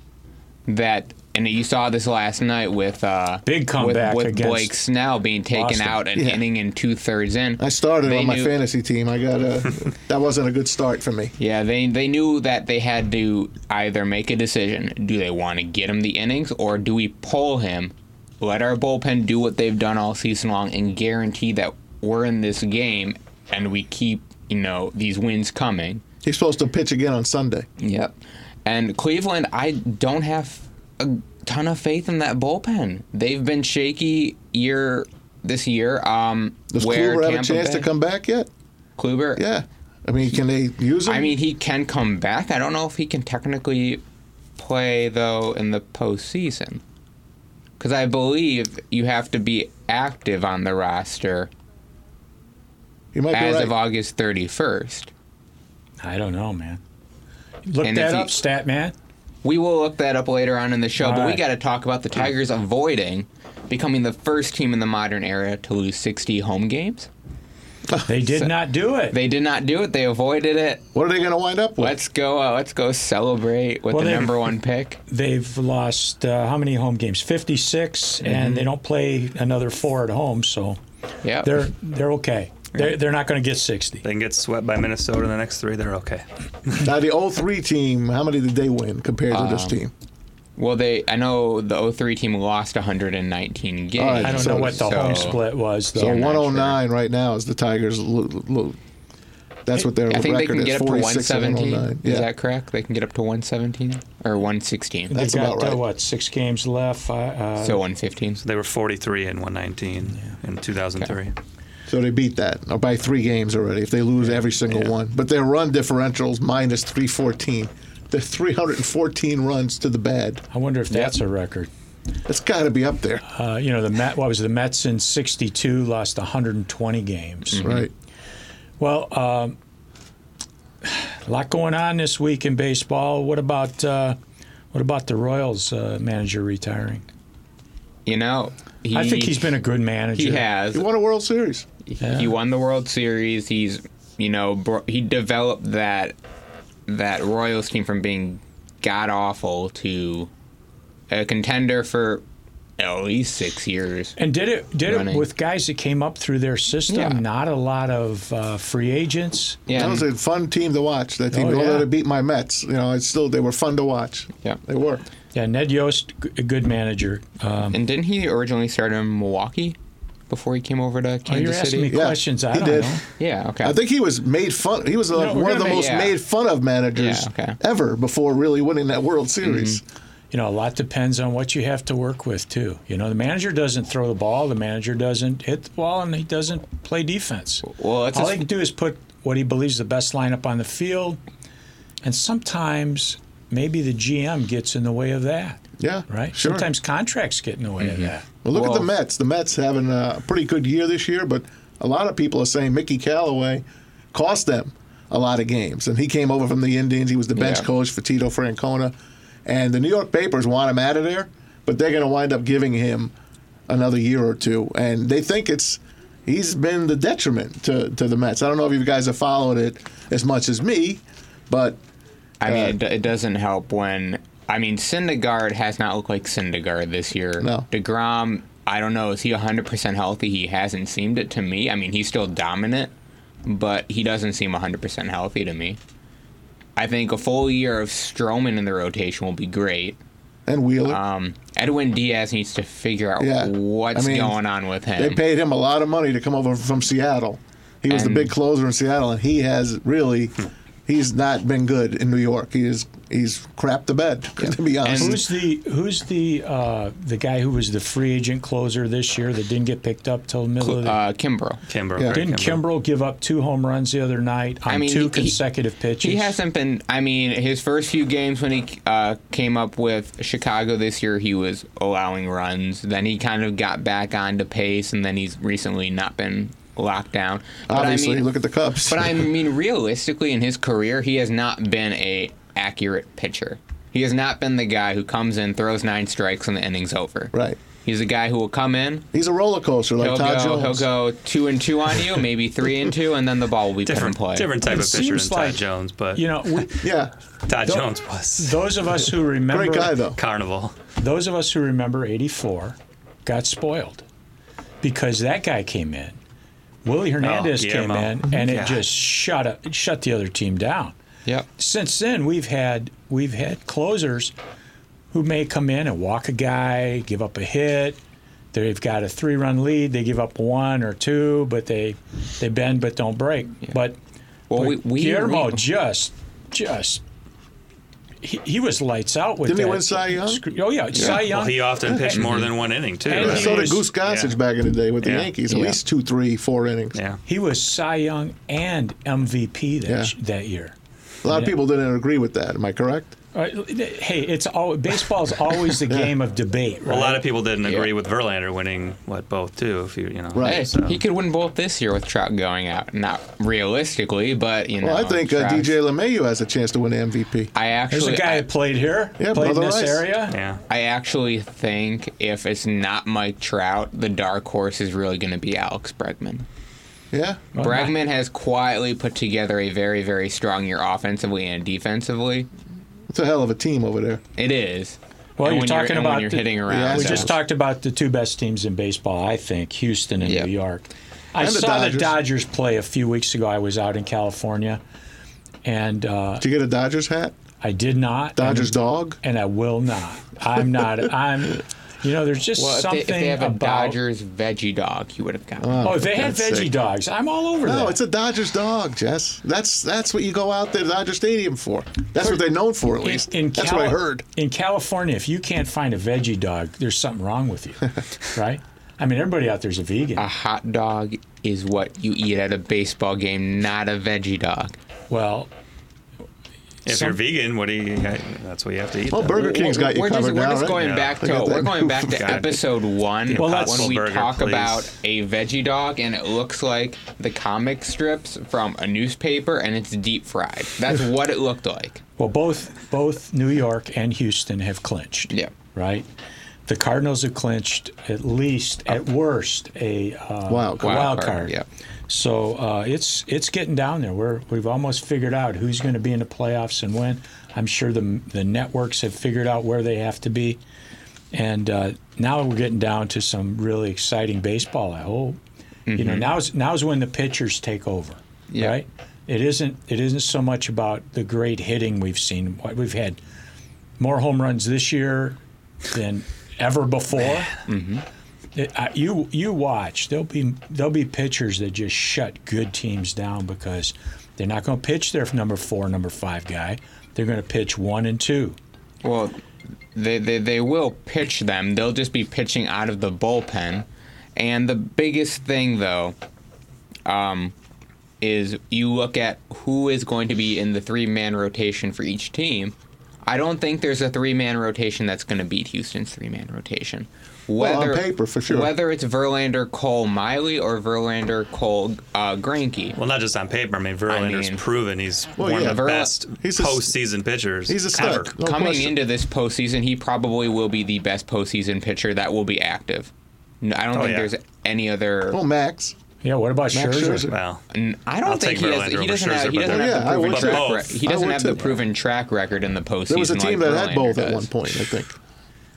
Speaker 7: that, and you saw this last night with uh,
Speaker 6: Big comeback
Speaker 7: with, with Blake Snell being taken
Speaker 6: Boston.
Speaker 7: out an
Speaker 9: Yeah.
Speaker 7: inning and two thirds in.
Speaker 9: I started
Speaker 7: They
Speaker 9: on my
Speaker 7: knew-
Speaker 9: fantasy team. I got a. that wasn't a good start for me.
Speaker 7: Yeah, they they knew that they had to either make a decision: do they want to get him the innings, or do we pull him let our bullpen do what they've done all season long and guarantee that we're in this game and we keep, you know, these wins coming.
Speaker 9: He's supposed to pitch again on Sunday.
Speaker 7: Yep. And Cleveland, I don't have a ton of faith in that bullpen. They've been shaky year this year. Um,
Speaker 9: Does
Speaker 7: where
Speaker 9: Kluber have a
Speaker 7: Tampa
Speaker 9: chance to come back yet?
Speaker 7: Kluber,
Speaker 9: Yeah. I mean, can they use him?
Speaker 7: I mean, he can come back. I don't know if he can technically play though in the postseason, because I believe you have to be active on the roster
Speaker 9: might
Speaker 7: as
Speaker 9: right.
Speaker 7: of August 31st.
Speaker 6: I don't know, man. Look
Speaker 7: And
Speaker 6: that
Speaker 7: if you-
Speaker 6: up, stat man.
Speaker 7: We will look that up later on in the show,
Speaker 6: All
Speaker 7: but we got to talk about the Tigers avoiding becoming the first team in the modern era to lose 60 home games.
Speaker 6: They did not do it.
Speaker 7: They did not do it. They avoided it.
Speaker 9: what are they going to wind up with?
Speaker 7: Let's go. Uh, let's go celebrate with
Speaker 6: Well,
Speaker 7: the number one pick.
Speaker 6: They've lost uh, how many home games? 56,
Speaker 7: Mm-hmm.
Speaker 6: and they don't play another four at home, so
Speaker 7: Yep.
Speaker 6: they're they're okay. They're, they're not going to get 60.
Speaker 8: They can get swept by Minnesota in the next three. They're okay.
Speaker 9: now, the 03 team, how many did they win compared to
Speaker 7: Um,
Speaker 9: this team?
Speaker 7: Well, they I know the 03 team lost 119 games.
Speaker 9: right,
Speaker 6: I don't
Speaker 9: So-
Speaker 6: know what the
Speaker 7: so-
Speaker 6: home split was, though.
Speaker 9: So
Speaker 7: I'm not
Speaker 9: 109 right now is the Tigers. lo- lo- That's what their
Speaker 7: I think they can get up to 117.
Speaker 9: 109.
Speaker 7: Is that correct? They can get up to 117 or 116.
Speaker 6: They've
Speaker 9: That's
Speaker 6: got,
Speaker 9: about right.
Speaker 6: uh, what, six games left? Uh,
Speaker 7: so 115.
Speaker 8: They were 43 and 119 in 2003.
Speaker 9: So they beat that by three games already if they lose every single
Speaker 8: Yeah.
Speaker 9: one. But their run differentials minus 314. They're 314 runs to the bad.
Speaker 6: I wonder if that's a record.
Speaker 9: It's got to be up there,
Speaker 6: Uh, you know, the Met, what was it, the Mets in 62 lost 120 games.
Speaker 7: Mm-hmm.
Speaker 9: right?
Speaker 6: Well, um, a lot going on this week in baseball. What about uh, what about the Royals uh, manager retiring?
Speaker 7: You know, he,
Speaker 6: I think he's been a good manager.
Speaker 7: He has.
Speaker 9: He won a World Series.
Speaker 7: He won the World Series. He's, you know, bro- he developed that that Royals team from being god awful to a contender for at least six years.
Speaker 6: And did it did
Speaker 7: Running.
Speaker 6: it with guys that came up through their system.
Speaker 7: Yeah.
Speaker 6: Not a lot of uh, free agents.
Speaker 7: Yeah,
Speaker 9: That was a fun team to watch. That team,
Speaker 6: Oh,
Speaker 9: although
Speaker 6: yeah.
Speaker 9: they beat my Mets, you know, it's still they were fun to watch.
Speaker 7: yeah.
Speaker 9: They were.
Speaker 6: Yeah, Ned Yost, a good manager. Um,
Speaker 7: And didn't he originally start in Milwaukee before he came over to
Speaker 6: oh,
Speaker 7: Kansas
Speaker 6: you're asking
Speaker 7: City?
Speaker 6: me
Speaker 9: Yeah,
Speaker 6: questions. I
Speaker 9: he
Speaker 6: don't
Speaker 9: did.
Speaker 6: know.
Speaker 7: Yeah. Okay.
Speaker 9: I think he was made fun. He was uh,
Speaker 6: No,
Speaker 9: one of the
Speaker 6: gonna make-
Speaker 9: most
Speaker 7: yeah.
Speaker 9: made fun of managers
Speaker 7: Yeah, okay.
Speaker 9: ever before really winning that World Series.
Speaker 7: Mm-hmm.
Speaker 6: You know, a lot depends on what you have to work with too. You know, the manager doesn't throw the ball. The manager doesn't hit the ball, and he doesn't play defense.
Speaker 7: Well, it's
Speaker 6: all
Speaker 7: a-
Speaker 6: he can do is put what he believes the best lineup on the field, and sometimes maybe the GM gets in the way of that.
Speaker 9: Yeah,
Speaker 6: Right?
Speaker 9: Sure.
Speaker 6: Sometimes contracts get in the way of that.
Speaker 9: Well, look at the Mets. The Mets having a pretty good year this year, but a lot of people are saying Mickey Callaway cost them a lot of games. And he came over from the Indians. He was the bench
Speaker 7: Yeah.
Speaker 9: coach for Tito Francona. And the New York papers want him out of there, but they're going to wind up giving him another year or two. And they think it's he's been the detriment to, to the Mets. I don't know if you guys have followed it as much as me, but
Speaker 7: I mean,
Speaker 9: Uh,
Speaker 7: it, it doesn't help when I mean, Syndergaard has not looked like Syndergaard this year.
Speaker 9: No.
Speaker 7: Degrom, I don't know, is he 100% healthy? He hasn't seemed it to me. I mean, he's still dominant, but he doesn't seem 100% healthy to me. I think a full year of Stroman in the rotation will be great.
Speaker 9: and Wheeler.
Speaker 7: Um, Edwin Diaz needs to figure out
Speaker 9: Yeah.
Speaker 7: what's
Speaker 9: I mean,
Speaker 7: going on with him.
Speaker 9: They paid him a lot of money to come over from Seattle. He was the big closer in Seattle, and he has really, he's not been good in New York. He is he's crapped the bed, to be honest.
Speaker 6: Who's the Who's the uh, the guy who was the free agent closer this year that didn't get picked up till the middle of the?
Speaker 7: uh, Kimbrough.
Speaker 8: Kimbrough.
Speaker 9: Yeah.
Speaker 6: Didn't Kimbrel give up two home runs the other night on
Speaker 7: I mean,
Speaker 6: two
Speaker 7: he- he-
Speaker 6: consecutive pitches?
Speaker 7: He hasn't been. I mean, his first few games when he uh, came up with Chicago this year, he was allowing runs. Then he kind of got back onto pace, and then he's recently not been locked down. But
Speaker 9: Obviously,
Speaker 7: I mean,
Speaker 9: look at the Cubs.
Speaker 7: but I mean, realistically, in his career, he has not been a accurate pitcher. He has not been the guy who comes in, throws nine strikes, and the inning's over.
Speaker 9: right.
Speaker 7: He's a guy who will come in.
Speaker 9: He's a roller coaster like
Speaker 7: He'll
Speaker 9: Todd
Speaker 7: go.
Speaker 9: Jones.
Speaker 7: He'll go two and two on you, maybe three and two, and then the ball will be
Speaker 8: Different,
Speaker 7: put in play.
Speaker 8: different type
Speaker 6: It
Speaker 8: of pitcher than
Speaker 6: seems
Speaker 8: Todd Jones, but
Speaker 6: You know, we,
Speaker 9: Yeah,
Speaker 8: Todd
Speaker 6: Don't-
Speaker 8: Jones was
Speaker 6: those of us who remember
Speaker 9: great guy though.
Speaker 8: Carnival.
Speaker 6: those of us who remember '84 got spoiled because that guy came in. Willie oh, Hernandez came
Speaker 8: Guillermo.
Speaker 6: in, mm-hmm. and it
Speaker 8: God.
Speaker 6: just shut up, it shut the other team down.
Speaker 7: Yep.
Speaker 6: Since then, we've had we've had closers who may come in and walk a guy, give up a hit, They've got a three-run lead. They give up one or two, but they they bend but don't break. But,
Speaker 7: Well,
Speaker 6: but
Speaker 7: we- we-
Speaker 6: Guillermo
Speaker 7: we-
Speaker 6: just just he, he was lights out with
Speaker 9: Didn't he win Cy Young?
Speaker 6: sc- Oh yeah, Cy Young.
Speaker 8: Well, he often pitched more than one inning too.
Speaker 6: And
Speaker 9: Yeah,
Speaker 6: he
Speaker 9: so did
Speaker 6: was-
Speaker 9: Goose Gossage
Speaker 8: yeah.
Speaker 9: back in the day with the
Speaker 8: Yeah.
Speaker 9: Yankees. At
Speaker 7: Yeah.
Speaker 9: least two, three, four innings.
Speaker 8: yeah.
Speaker 6: he was Cy Young and MVP that
Speaker 9: Yeah.
Speaker 6: that year.
Speaker 9: A lot of people didn't agree with that. Am I correct?
Speaker 6: Uh, hey, it's all baseball's always the game of debate. Right?
Speaker 8: Well, a lot of people didn't agree
Speaker 7: Yeah.
Speaker 8: with Verlander winning what both too. If you you know,
Speaker 9: Right.
Speaker 8: So-
Speaker 7: he could win both this year with Trout going out. Not realistically, but you know.
Speaker 9: Well, I think uh, DJ LeMahieu has a chance to win the MVP.
Speaker 7: I actually, There's
Speaker 6: a guy
Speaker 7: I,
Speaker 6: that played here,
Speaker 9: Yeah,
Speaker 6: played in this
Speaker 9: Rice.
Speaker 6: area.
Speaker 8: Yeah.
Speaker 7: I actually think if it's not Mike Trout, the dark horse is really going to be Alex Bregman.
Speaker 9: Yeah.
Speaker 7: Bregman has quietly put together a very, very strong year offensively and defensively.
Speaker 9: It's a hell of a team over there.
Speaker 7: It is.
Speaker 6: Well,
Speaker 7: And
Speaker 6: you're talking
Speaker 7: and when
Speaker 6: about
Speaker 7: you're
Speaker 6: the-
Speaker 7: hitting
Speaker 9: Yeah,
Speaker 7: around.
Speaker 6: We
Speaker 9: Yeah.
Speaker 6: just talked about the two best teams in baseball, I think, Houston and
Speaker 7: Yep.
Speaker 6: New York. I
Speaker 9: And the
Speaker 6: saw the
Speaker 9: Dodgers.
Speaker 6: Dodgers play a few weeks ago. I was out in California, and uh,
Speaker 9: Did you get a Dodgers hat?
Speaker 6: I did not.
Speaker 9: Dodgers
Speaker 6: and,
Speaker 9: dog?
Speaker 6: and I will not. I'm not. I'm. You know, there's just
Speaker 7: Well, if they, if they have a
Speaker 6: about.
Speaker 7: Dodgers veggie dog, you would have gotten.
Speaker 6: oh, oh if they had veggie
Speaker 9: sake.
Speaker 6: dogs, I'm all over
Speaker 9: No,
Speaker 6: that.
Speaker 9: No, it's a Dodgers dog, Jess. That's that's what you go out there to Dodger Stadium for. That's what they're known for, at least.
Speaker 6: in
Speaker 9: that's
Speaker 6: Cali-
Speaker 9: what I heard.
Speaker 6: In California, if you can't find a veggie dog, there's something wrong with you, right? I mean, everybody out there's a vegan.
Speaker 7: A hot dog is what you eat at a baseball game, not a veggie dog.
Speaker 6: well,
Speaker 8: If
Speaker 6: Some-
Speaker 8: you're vegan, what do you? That's what you have to eat.
Speaker 9: Well,
Speaker 8: though.
Speaker 9: Burger King's got you
Speaker 7: we're
Speaker 9: covered
Speaker 7: just, we're
Speaker 9: now,
Speaker 7: just going
Speaker 8: Yeah.
Speaker 7: back
Speaker 9: They
Speaker 7: to we're going back to episode one
Speaker 6: Well, let's-
Speaker 7: when we
Speaker 8: Burger,
Speaker 7: talk
Speaker 8: please.
Speaker 7: about a veggie dog and it looks like the comic strips from a newspaper and it's deep fried. That's what it looked like.
Speaker 6: well, both both New York and Houston have clinched.
Speaker 7: Yeah.
Speaker 6: Right. The Cardinals have clinched at least, at worst, a uh,
Speaker 9: Wild card.
Speaker 6: wild card.
Speaker 7: Yeah.
Speaker 6: So uh, it's it's getting down there. We're we've almost figured out who's going to be in the playoffs and when. I'm sure the the networks have figured out where they have to be, and uh, now we're getting down to some really exciting baseball. I hope. You know, now's now's when the pitchers take over.
Speaker 7: Yeah.
Speaker 6: Right. It isn't it isn't so much about the great hitting we've seen. We've had more home runs this year than ever before. It, I, you you watch. There'll be there'll be pitchers that just shut good teams down because they're not going to pitch their number four, number five guy. They're going to pitch one and two.
Speaker 7: Well, they, they they will pitch them. They'll just be pitching out of the bullpen. And the biggest thing though, um, is you look at who is going to be in the three man rotation for each team. I don't think there's a three man rotation that's going to beat Houston's three man rotation.
Speaker 9: Well, on paper, for sure.
Speaker 7: Whether it's Verlander, Cole, Miley, or Verlander, Cole, uh, Greinke.
Speaker 8: Well, not just on paper. I mean, Verlander's
Speaker 7: mean-
Speaker 8: proven he's
Speaker 9: Well,
Speaker 8: one
Speaker 9: yeah,
Speaker 8: of the
Speaker 7: Verla-
Speaker 8: best
Speaker 9: He's a-
Speaker 8: postseason pitchers.
Speaker 9: he's a
Speaker 8: ever.
Speaker 9: No
Speaker 7: Coming
Speaker 9: question.
Speaker 7: into this postseason, he probably will be the best postseason pitcher that will be active. No, I don't
Speaker 8: Oh,
Speaker 7: think
Speaker 8: yeah.
Speaker 7: there's any other.
Speaker 9: Oh, Max.
Speaker 6: Yeah. What about
Speaker 9: Max
Speaker 6: Scherzer?
Speaker 9: Scherzer.
Speaker 8: Well,
Speaker 7: N- I don't
Speaker 8: I'll
Speaker 7: think he has. He doesn't have. He doesn't have
Speaker 9: Yeah,
Speaker 7: the proven track. Re- he doesn't have the proven track record in the postseason.
Speaker 9: There was a team
Speaker 7: like
Speaker 9: that had
Speaker 7: Verlander
Speaker 9: both at one point, I think.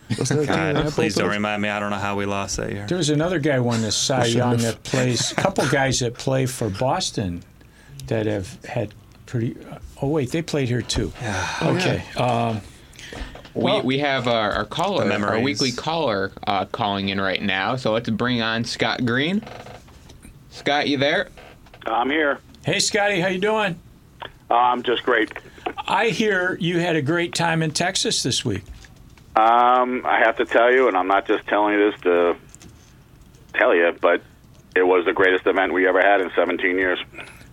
Speaker 8: God,
Speaker 9: had
Speaker 8: please don't remind me. I don't know how we lost that year.
Speaker 6: There's another guy won the Cy Young that plays. A couple guys that play for Boston that have had pretty. Uh, oh wait, they played here too. okay. Um,
Speaker 7: We,
Speaker 6: Well-
Speaker 7: we have our, our caller, our weekly caller, uh, calling in right now. So let's bring on Scott Green. Scott, you there?
Speaker 1: I'm here.
Speaker 6: hey, Scotty, how you doing?
Speaker 1: I'm just great.
Speaker 6: I hear you had a great time in Texas this week.
Speaker 1: Um, I have to tell you, and I'm not just telling you this to tell you, but it was the greatest event we ever had in 17 years.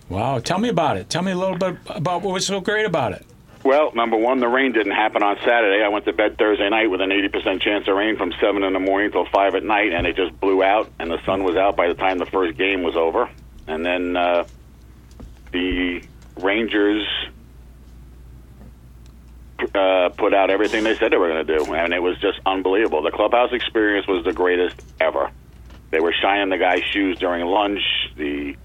Speaker 6: Wow. Tell me about it. Tell me a little bit about what was so great about it.
Speaker 1: Well, number one, the rain didn't happen on Saturday. I went to bed Thursday night with an 80% chance of rain from 7 in the morning till 5 at night, and it just blew out, and the sun was out by the time the first game was over. And then uh, the Rangers uh, put out everything they said they were going to do, and it was just unbelievable. The clubhouse experience was the greatest ever. They were shining the guy's shoes during lunch. The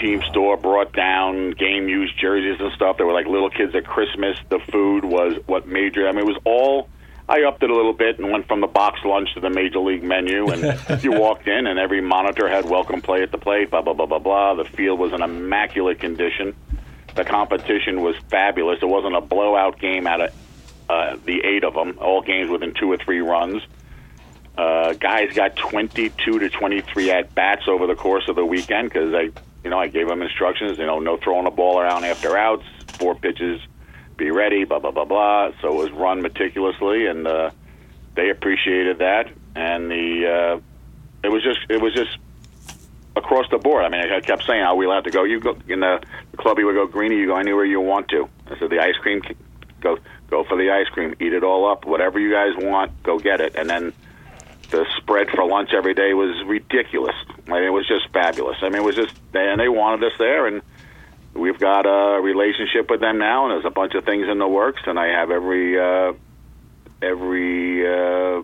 Speaker 1: team store brought down game used jerseys and stuff. They were like little kids at Christmas. The food was what major. I mean, it was all. I upped it a little bit and went from the box lunch to the major league menu. And you walked in, and every monitor had welcome play at the plate. Blah blah blah blah blah. The field was in immaculate condition. The competition was fabulous. It wasn't a blowout game out of uh, the eight of them. All games within two or three runs. Uh, guys got 22 to 23 at bats over the course of the weekend because I, you know, I gave them instructions. You know, no throwing a ball around after outs, four pitches, be ready, blah blah blah blah. So it was run meticulously, and uh, they appreciated that. And the uh, it was just it was just across the board. I mean, I kept saying, "Are we allowed to go?" You go in the, club. You would go, "Greeny, you go anywhere you want to." I said, "The ice cream, go go for the ice cream. Eat it all up. Whatever you guys want, go get it." And then the spread for lunch every day was ridiculous. I mean, it was just fabulous. I mean, it was just and they wanted us there, and we've got a relationship with them now, and there's a bunch of things in the works, and I have every uh, every. Uh,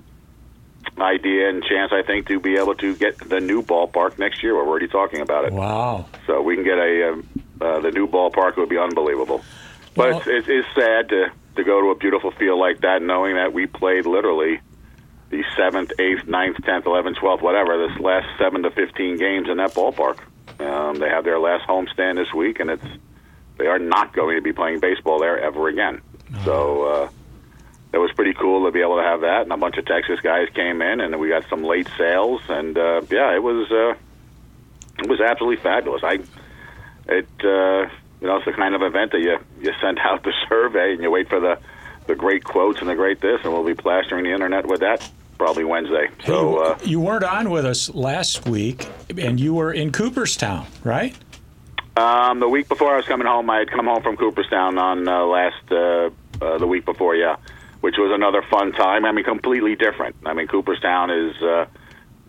Speaker 1: idea and chance, I think, to be able to get the new ballpark next year. We're already talking about it.
Speaker 6: Wow.
Speaker 1: So we can get a um, uh, the new ballpark would be unbelievable. But
Speaker 6: Well-
Speaker 1: it's, it's, it's sad to to go to a beautiful field like that, knowing that we played literally the seventh, eighth, ninth, tenth, eleventh, twelfth, whatever, this last seven to fifteen games in that ballpark. Um, they have their last homestand this week, and it's they are not going to be playing baseball there ever again. So. Uh, it was pretty cool to be able to have that, and a bunch of Texas guys came in, and we got some late sales, and uh, yeah, it was uh, it was absolutely fabulous. I it uh, you know it's the kind of event that you you send out the survey and you wait for the the great quotes and the great this, and we'll be plastering the internet with that probably Wednesday. So uh,
Speaker 6: you weren't on with us last week, and you were in Cooperstown, right?
Speaker 1: um, the week before I was coming home, I had come home from Cooperstown on uh, last uh, uh, the week before, yeah, which was another fun time. I mean, completely different. I mean, Cooperstown is, uh,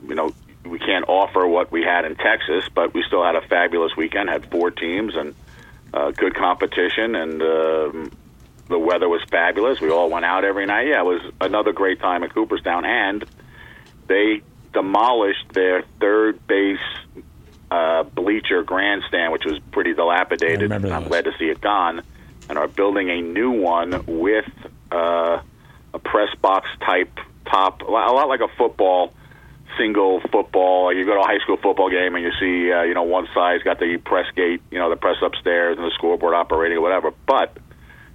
Speaker 1: you know, we can't offer what we had in Texas, but we still had a fabulous weekend. Had four teams and uh, good competition, and um the weather was fabulous. We all went out every night. Yeah, it was another great time at Cooperstown, and they demolished their third base uh, bleacher grandstand, which was pretty dilapidated. I'm glad to see it gone, and are building a new one with uh, a press box type top, a lot like a football single football. You go to a high school football game and you see, uh, you know, one side's got the press gate, you know, the press upstairs and the scoreboard operating or whatever. But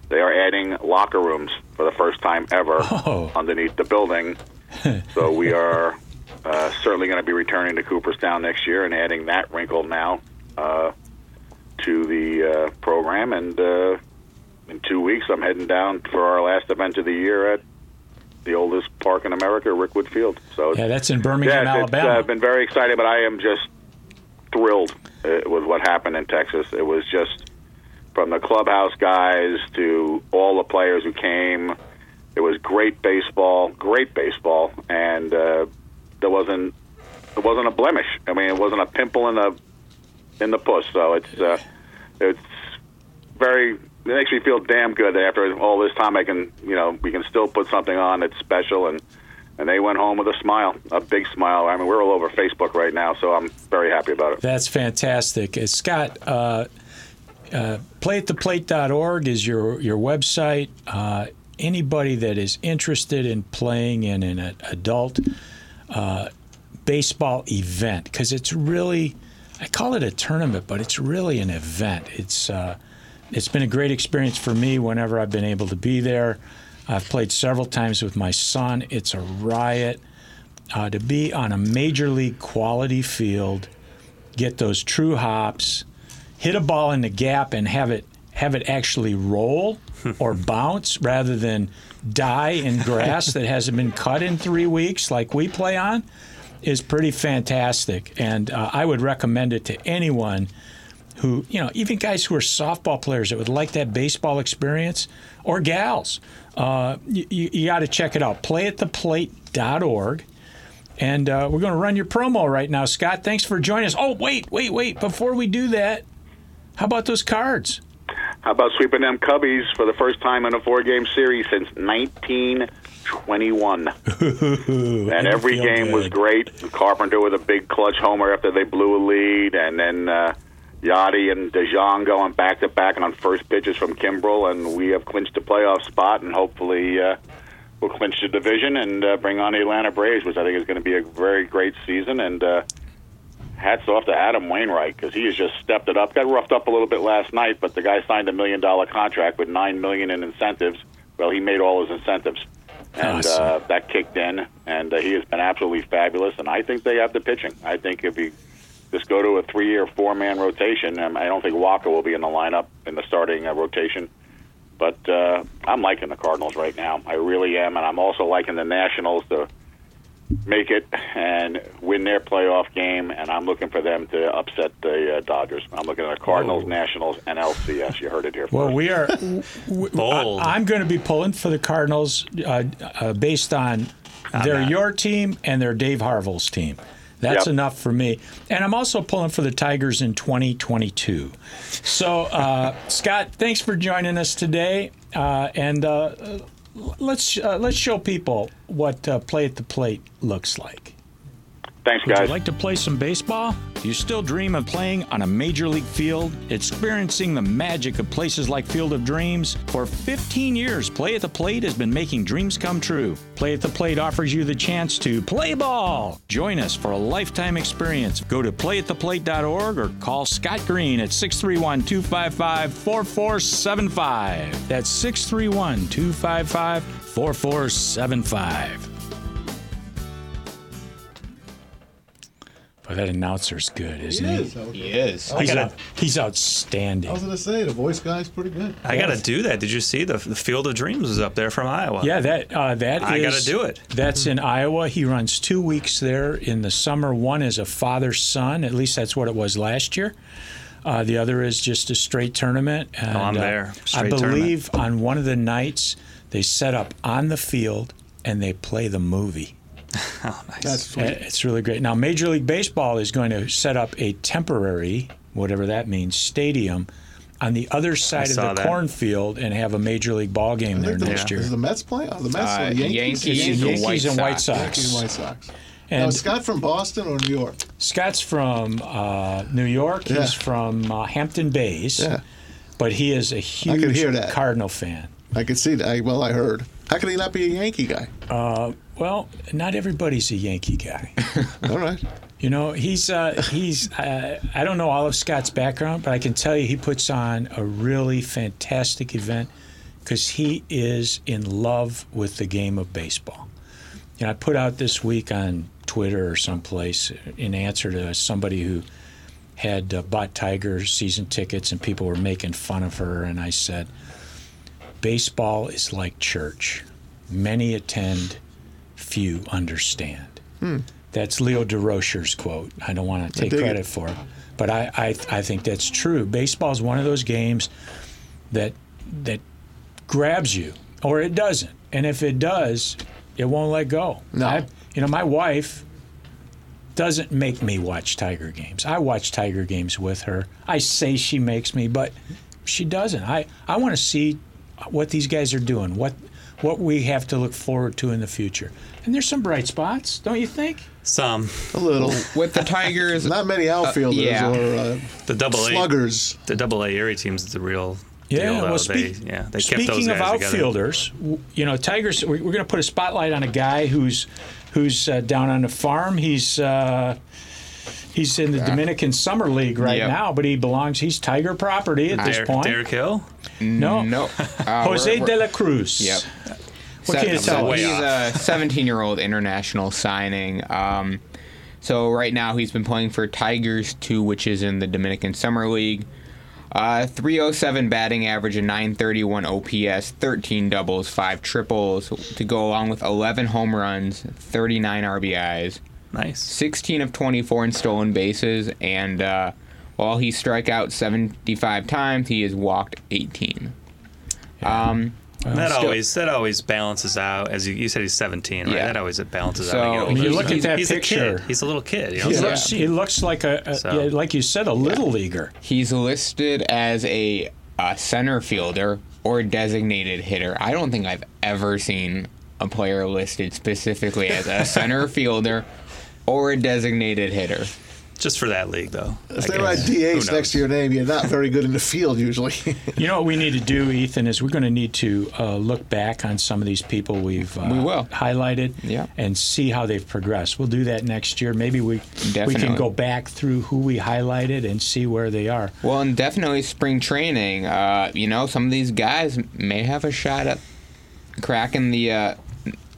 Speaker 1: they are adding locker rooms for the first time ever
Speaker 6: Oh.
Speaker 1: underneath the building. so we are uh, certainly going to be returning to Cooperstown next year and adding that wrinkle now uh, to the uh, program. And uh, in two weeks, I'm heading down for our last event of the year at the oldest park in America, Rickwood Field. So
Speaker 6: Yeah, that's in Birmingham,
Speaker 1: yeah, it's,
Speaker 6: Alabama.
Speaker 1: uh, been very exciting, but I am just thrilled uh, with what happened in Texas. It was just from the clubhouse guys to all the players who came. It was great baseball, great baseball, and uh, there wasn't there wasn't a blemish. I mean, it wasn't a pimple in the in the puss. So it's uh, it's very it makes me feel damn good that after all this time I can you know we can still put something on that's special and and they went home with a smile, a big smile. I mean, we're all over Facebook right now, so I'm very happy about it.
Speaker 6: That's fantastic. Uh, Scott, uh, uh, playattheplate.org is your, your website. Uh, anybody that is interested in playing in an adult uh, baseball event, because it's really, I call it a tournament, but it's really an event. It's, uh, it's been a great experience for me whenever I've been able to be there. I've played several times with my son. It's a riot. Uh, to be on a major league quality field, get those true hops, hit a ball in the gap, and have it have it actually roll or bounce rather than die in grass that hasn't been cut in three weeks, like we play on, is pretty fantastic. And uh, I would recommend it to anyone who, you know, even guys who are softball players that would like that baseball experience, or gals. Uh, you you got to check it out. Playattheplate.org. And uh, we're going to run your promo right now, Scott. Thanks for joining us. Oh, wait, wait, wait. Before we do that, how about those cards?
Speaker 1: How about sweeping them Cubbies for the first time in a four-game series since 1921? and every game was great. Carpenter with a big clutch homer after they blew a lead, and then uh, Yadi and DeJong going back to back and on first pitches from Kimbrel, and we have clinched a playoff spot, and hopefully uh, we'll clinch the division and uh, bring on the Atlanta Braves, which I think is going to be a very great season. And uh, hats off to Adam Wainwright because he has just stepped it up. Got roughed up a little bit last night, but the guy signed a million dollar contract with nine million in incentives. Well, he made all his incentives, and
Speaker 6: Awesome.
Speaker 1: uh, that kicked in, and uh, he has been absolutely fabulous. And I think they have the pitching. I think if you just go to a three or four man rotation, um, I don't think Walker will be in the lineup in the starting uh, rotation. But uh, I'm liking the Cardinals right now. I really am, and I'm also liking the Nationals to make it and win their playoff game. And I'm looking for them to upset the uh, Dodgers. I'm looking at the Cardinals, Nationals, and LCS. You heard it here first.
Speaker 6: Well, we are. w- w-
Speaker 8: Bold.
Speaker 6: I, am going to be pulling for the Cardinals uh, uh, based on they're
Speaker 8: not.
Speaker 6: your team and they're Dave Harville's team. That's
Speaker 1: Yep.
Speaker 6: enough for me. And I'm also pulling for the Tigers in 2022. So, uh, Scott, thanks for joining us today. Uh, and uh, let's uh, let's show people what uh, play at the plate looks like.
Speaker 1: Thanks,
Speaker 6: Would
Speaker 1: guys.
Speaker 6: you like to play some baseball? Do you still dream of playing on a major league field? Experiencing the magic of places like Field of Dreams? For 15 years, Play at the Plate has been making dreams come true. Play at the Plate offers you the chance to play ball. Join us for a lifetime experience. Go to playattheplate.org or call Scott Green at 631 255 4475. That's 631 255 4475. That announcer's good, isn't he?
Speaker 7: He is.
Speaker 6: He's,
Speaker 8: gotta-
Speaker 6: out- he's outstanding.
Speaker 9: I was gonna say the voice guy's pretty good.
Speaker 8: I got to do that. Did you see the, the Field of Dreams is up there from Iowa?
Speaker 6: Yeah, that uh, that
Speaker 8: I gotta do it.
Speaker 6: That's in Iowa. He runs two weeks there in the summer. One is a father son. At least that's what it was last year. Uh, the other is just a straight tournament. And,
Speaker 8: Oh, I'm
Speaker 6: uh,
Speaker 8: there.
Speaker 6: I
Speaker 8: Straight tournament.
Speaker 6: believe on one of the nights they set up on the field and they play the movie.
Speaker 8: Oh, nice.
Speaker 9: That's sweet.
Speaker 6: Uh, It's really great. Now, Major League Baseball is going to set up a temporary, whatever that means, stadium on the other side of the
Speaker 8: that.
Speaker 6: cornfield and have a Major League ball game there
Speaker 9: the,
Speaker 6: next year.
Speaker 9: Is the Mets playing? Oh, the Mets
Speaker 7: Uh,
Speaker 9: the Yankees?
Speaker 7: Yankees,
Speaker 6: Yankees,
Speaker 7: the White
Speaker 6: and White
Speaker 7: Sox.
Speaker 6: Sox.
Speaker 9: Yankees and White Sox. now,
Speaker 6: And
Speaker 9: is Scott from Boston or New York?
Speaker 6: Scott's from uh, New York.
Speaker 9: Yeah.
Speaker 6: He's from uh, Hampton Bays.
Speaker 9: Yeah.
Speaker 6: But he is a huge
Speaker 9: hear that.
Speaker 6: Cardinal fan.
Speaker 9: I could see that. I, well, I heard. How can he not be a Yankee guy?
Speaker 6: Well, not everybody's a Yankee guy.
Speaker 9: All right.
Speaker 6: You know, he's uh, he's. Uh, I don't know all of Scott's background, but I can tell you he puts on a really fantastic event because he is in love with the game of baseball. You know, I put out this week on Twitter or someplace in answer to somebody who had uh, bought Tiger season tickets and people were making fun of her, and I said, baseball is like church. Many attend, few understand. Hmm. That's Leo Durocher's quote. I don't want to take
Speaker 9: dig it.
Speaker 6: credit for it, but I, I, I think that's true. Baseball is one of those games that that grabs you, or it doesn't. And if it does, it won't let go.
Speaker 9: No.
Speaker 6: I- you know, my wife doesn't make me watch Tiger games. I watch Tiger games with her. I say she makes me, but she doesn't. I, I want to see what these guys are doing, what what we have to look forward to in the future. And there's some bright spots, don't you think?
Speaker 8: Some
Speaker 9: A little.
Speaker 7: With the Tigers,
Speaker 9: Not many outfielders
Speaker 7: yeah.
Speaker 9: or uh,
Speaker 8: the double A
Speaker 9: sluggers.
Speaker 8: the double A Erie team's the real
Speaker 6: Yeah,
Speaker 8: deal.
Speaker 6: well, speak-
Speaker 8: they, yeah, they kept
Speaker 6: Speaking
Speaker 8: those
Speaker 6: of
Speaker 8: guys together.
Speaker 6: outfielders, w- you know, Tigers. We're, we're going to put a spotlight on a guy who's who's uh, down on the farm. He's uh, he's in the Dominican Summer League right
Speaker 7: Yep.
Speaker 6: now, but he belongs. He's Tiger property at this
Speaker 8: Derek,
Speaker 6: point.
Speaker 8: Derek Hill.
Speaker 6: no,
Speaker 7: no. Uh,
Speaker 6: Jose
Speaker 7: we're-
Speaker 6: de
Speaker 7: we're-
Speaker 6: la Cruz.
Speaker 7: Yep.
Speaker 6: What can you
Speaker 7: So-
Speaker 6: tell
Speaker 7: so
Speaker 6: us?
Speaker 7: He's a 17-year-old international signing. Um, so right now he's been playing for Tigers 2, which is in the Dominican Summer League. Uh, 307 batting average, a 931 OPS, 13 doubles, 5 triples, to go along with 11 home runs, 39 RBIs,
Speaker 8: Nice.
Speaker 7: 16 of 24 in stolen bases, and uh, while he struck out 75 times, he has walked 18. Um,
Speaker 8: that
Speaker 7: still-
Speaker 8: always that always balances out. As you, you said, he's 17, right?
Speaker 7: Yeah.
Speaker 8: That always it balances
Speaker 7: So,
Speaker 8: out.
Speaker 7: I
Speaker 8: You,
Speaker 7: mean,
Speaker 8: get
Speaker 7: you
Speaker 8: older.
Speaker 7: look at
Speaker 8: He's-
Speaker 6: that
Speaker 8: he's
Speaker 6: picture.
Speaker 8: A kid. He's a little kid. You know?
Speaker 6: He looks, he looks like a, a
Speaker 8: So-
Speaker 6: yeah, like you said, a little leaguer.
Speaker 7: He's listed as a, a center fielder or designated hitter. I don't think I've ever seen a player listed specifically as a center fielder or a designated hitter.
Speaker 8: Just for that league, though.
Speaker 9: If they write
Speaker 8: Who
Speaker 9: DH next to your name, you're not very good in the field usually.
Speaker 6: You know what we need to do, Ethan, is we're going to need to uh, look back on some of these people we've uh,
Speaker 7: We will.
Speaker 6: highlighted
Speaker 7: Yeah.
Speaker 6: and see how they've progressed. We'll do that next year. Maybe we we can go back through who we highlighted and see where they are.
Speaker 7: Well, and definitely spring training. Uh, you know, some of these guys may have a shot at cracking the uh,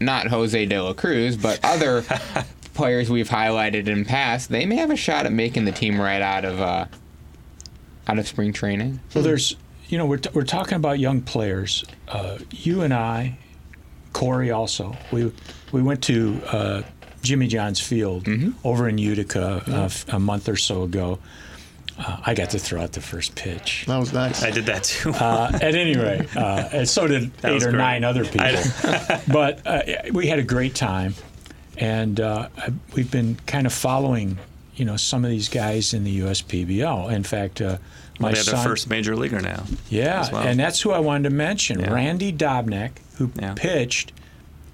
Speaker 7: not Jose De La Cruz, but other players we've highlighted in past, they may have a shot at making the team right out of uh, out of spring training.
Speaker 6: Well, there's, you know, we're, t- we're talking about young players. Uh, you and I, Corey also, we we went to uh, Jimmy John's Field over in Utica uh, f- a month or so ago. Uh, I got to throw out the first pitch.
Speaker 9: That was nice.
Speaker 8: I did that too.
Speaker 6: Uh, at any rate, uh, and so did
Speaker 8: That
Speaker 6: eight or
Speaker 8: great.
Speaker 6: nine other people. but uh, we had a great time, and uh, I- we've been kind of following, you know, some of these guys in the USPBL. In fact, uh, my son,
Speaker 8: their first major leaguer now.
Speaker 6: yeah,
Speaker 8: well.
Speaker 6: and that's who I wanted to mention,
Speaker 8: Yeah.
Speaker 6: Randy Dobnak, who
Speaker 8: Yeah.
Speaker 6: pitched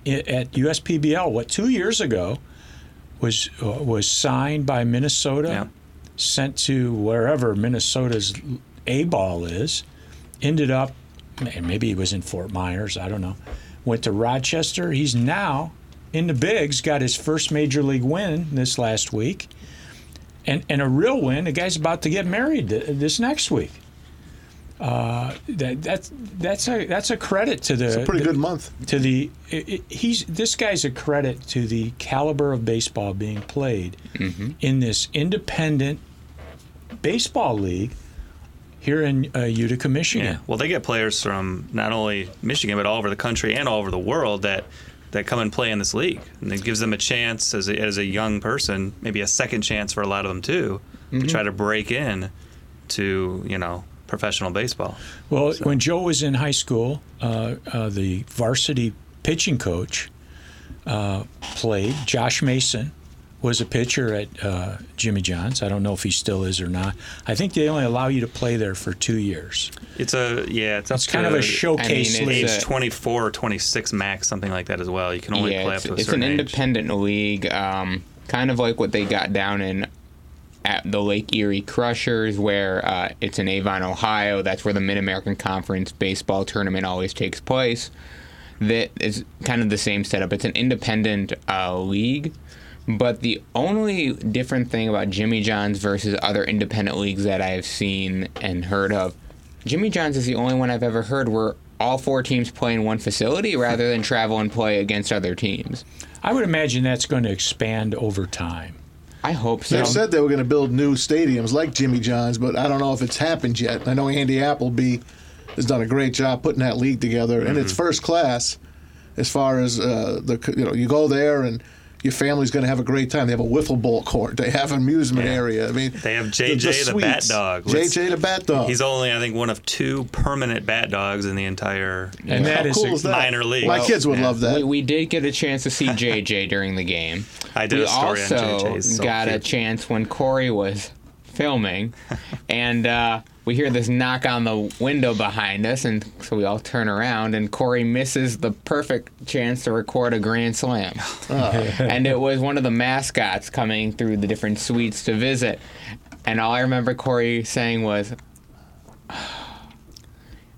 Speaker 6: at USPBL. What two years ago was uh, was signed by Minnesota,
Speaker 8: Yeah.
Speaker 6: sent to wherever Minnesota's A ball is. Ended up, maybe he was in Fort Myers. I don't know. Went to Rochester. He's now in the bigs. Got his first major league win this last week, and and a real win. The guy's about to get married th- this next week. Uh, that that's that's a that's a credit to the
Speaker 9: It's a pretty
Speaker 6: the-
Speaker 9: good month.
Speaker 6: to the it, it- he's this guy's a credit to the caliber of baseball being played in this independent baseball league here in uh, Utica, Michigan.
Speaker 8: Yeah. Well, they get players from not only Michigan but all over the country and all over the world that that come and play in this league, and it gives them a chance as a, as a young person, maybe a second chance for a lot of them too, to try to break in to you know professional baseball.
Speaker 6: Well, when Joe was in high school, uh, uh, the varsity pitching coach uh, played. Josh Mason was a pitcher at uh, Jimmy John's. I don't know if he still is or not. I think they only allow you to play there for two years.
Speaker 8: It's a yeah, it's up
Speaker 6: It's kind
Speaker 8: to
Speaker 6: of a showcase
Speaker 7: I mean,
Speaker 6: league.
Speaker 7: it's
Speaker 8: age
Speaker 7: a-
Speaker 8: 24 or 26 max, something like that as well. You can only
Speaker 7: yeah,
Speaker 8: play
Speaker 7: it's,
Speaker 8: up to a certain
Speaker 7: it's
Speaker 8: certain
Speaker 7: an
Speaker 8: age.
Speaker 7: independent league, um, kind of like what they got down in at the Lake Erie Crushers, where uh, it's in Avon, Ohio. That's where the Mid American Conference baseball tournament always takes place. That is kind of the same setup. It's an independent uh, league, but the only different thing about Jimmy John's versus other independent leagues that I've seen and heard of, Jimmy John's is the only one I've ever heard where all four teams play in one facility rather than travel and play against other teams.
Speaker 6: I would imagine that's going to expand over time.
Speaker 7: I hope so.
Speaker 9: They said they were going to build new stadiums like Jimmy John's, but I don't know if it's happened yet. I know Andy Appleby has done a great job putting that league together, and
Speaker 8: Mm-hmm.
Speaker 9: it's first class as far as uh, the you know you go there and your family's going to have a great time. They have a wiffle ball court. They have an amusement
Speaker 8: Yeah.
Speaker 9: area. I mean,
Speaker 8: They have JJ the bat
Speaker 9: suites.
Speaker 8: dog.
Speaker 9: JJ the bat dog.
Speaker 8: He's only, I think, one of two permanent bat dogs in the entire
Speaker 6: And that
Speaker 9: How
Speaker 6: is
Speaker 9: cool is that?
Speaker 8: minor league.
Speaker 9: My
Speaker 8: Well,
Speaker 9: kids would
Speaker 7: Yeah.
Speaker 9: love that.
Speaker 7: We, we did get a chance to see JJ during the game.
Speaker 8: I did
Speaker 7: we
Speaker 8: a story
Speaker 7: also
Speaker 8: on JJ's. So
Speaker 7: got a chance when Corey was filming, and uh, we hear this knock on the window behind us, and so we all turn around, and Corey misses the perfect chance to record a grand slam. and it was one of the mascots coming through the different suites to visit, and all I remember Corey saying was.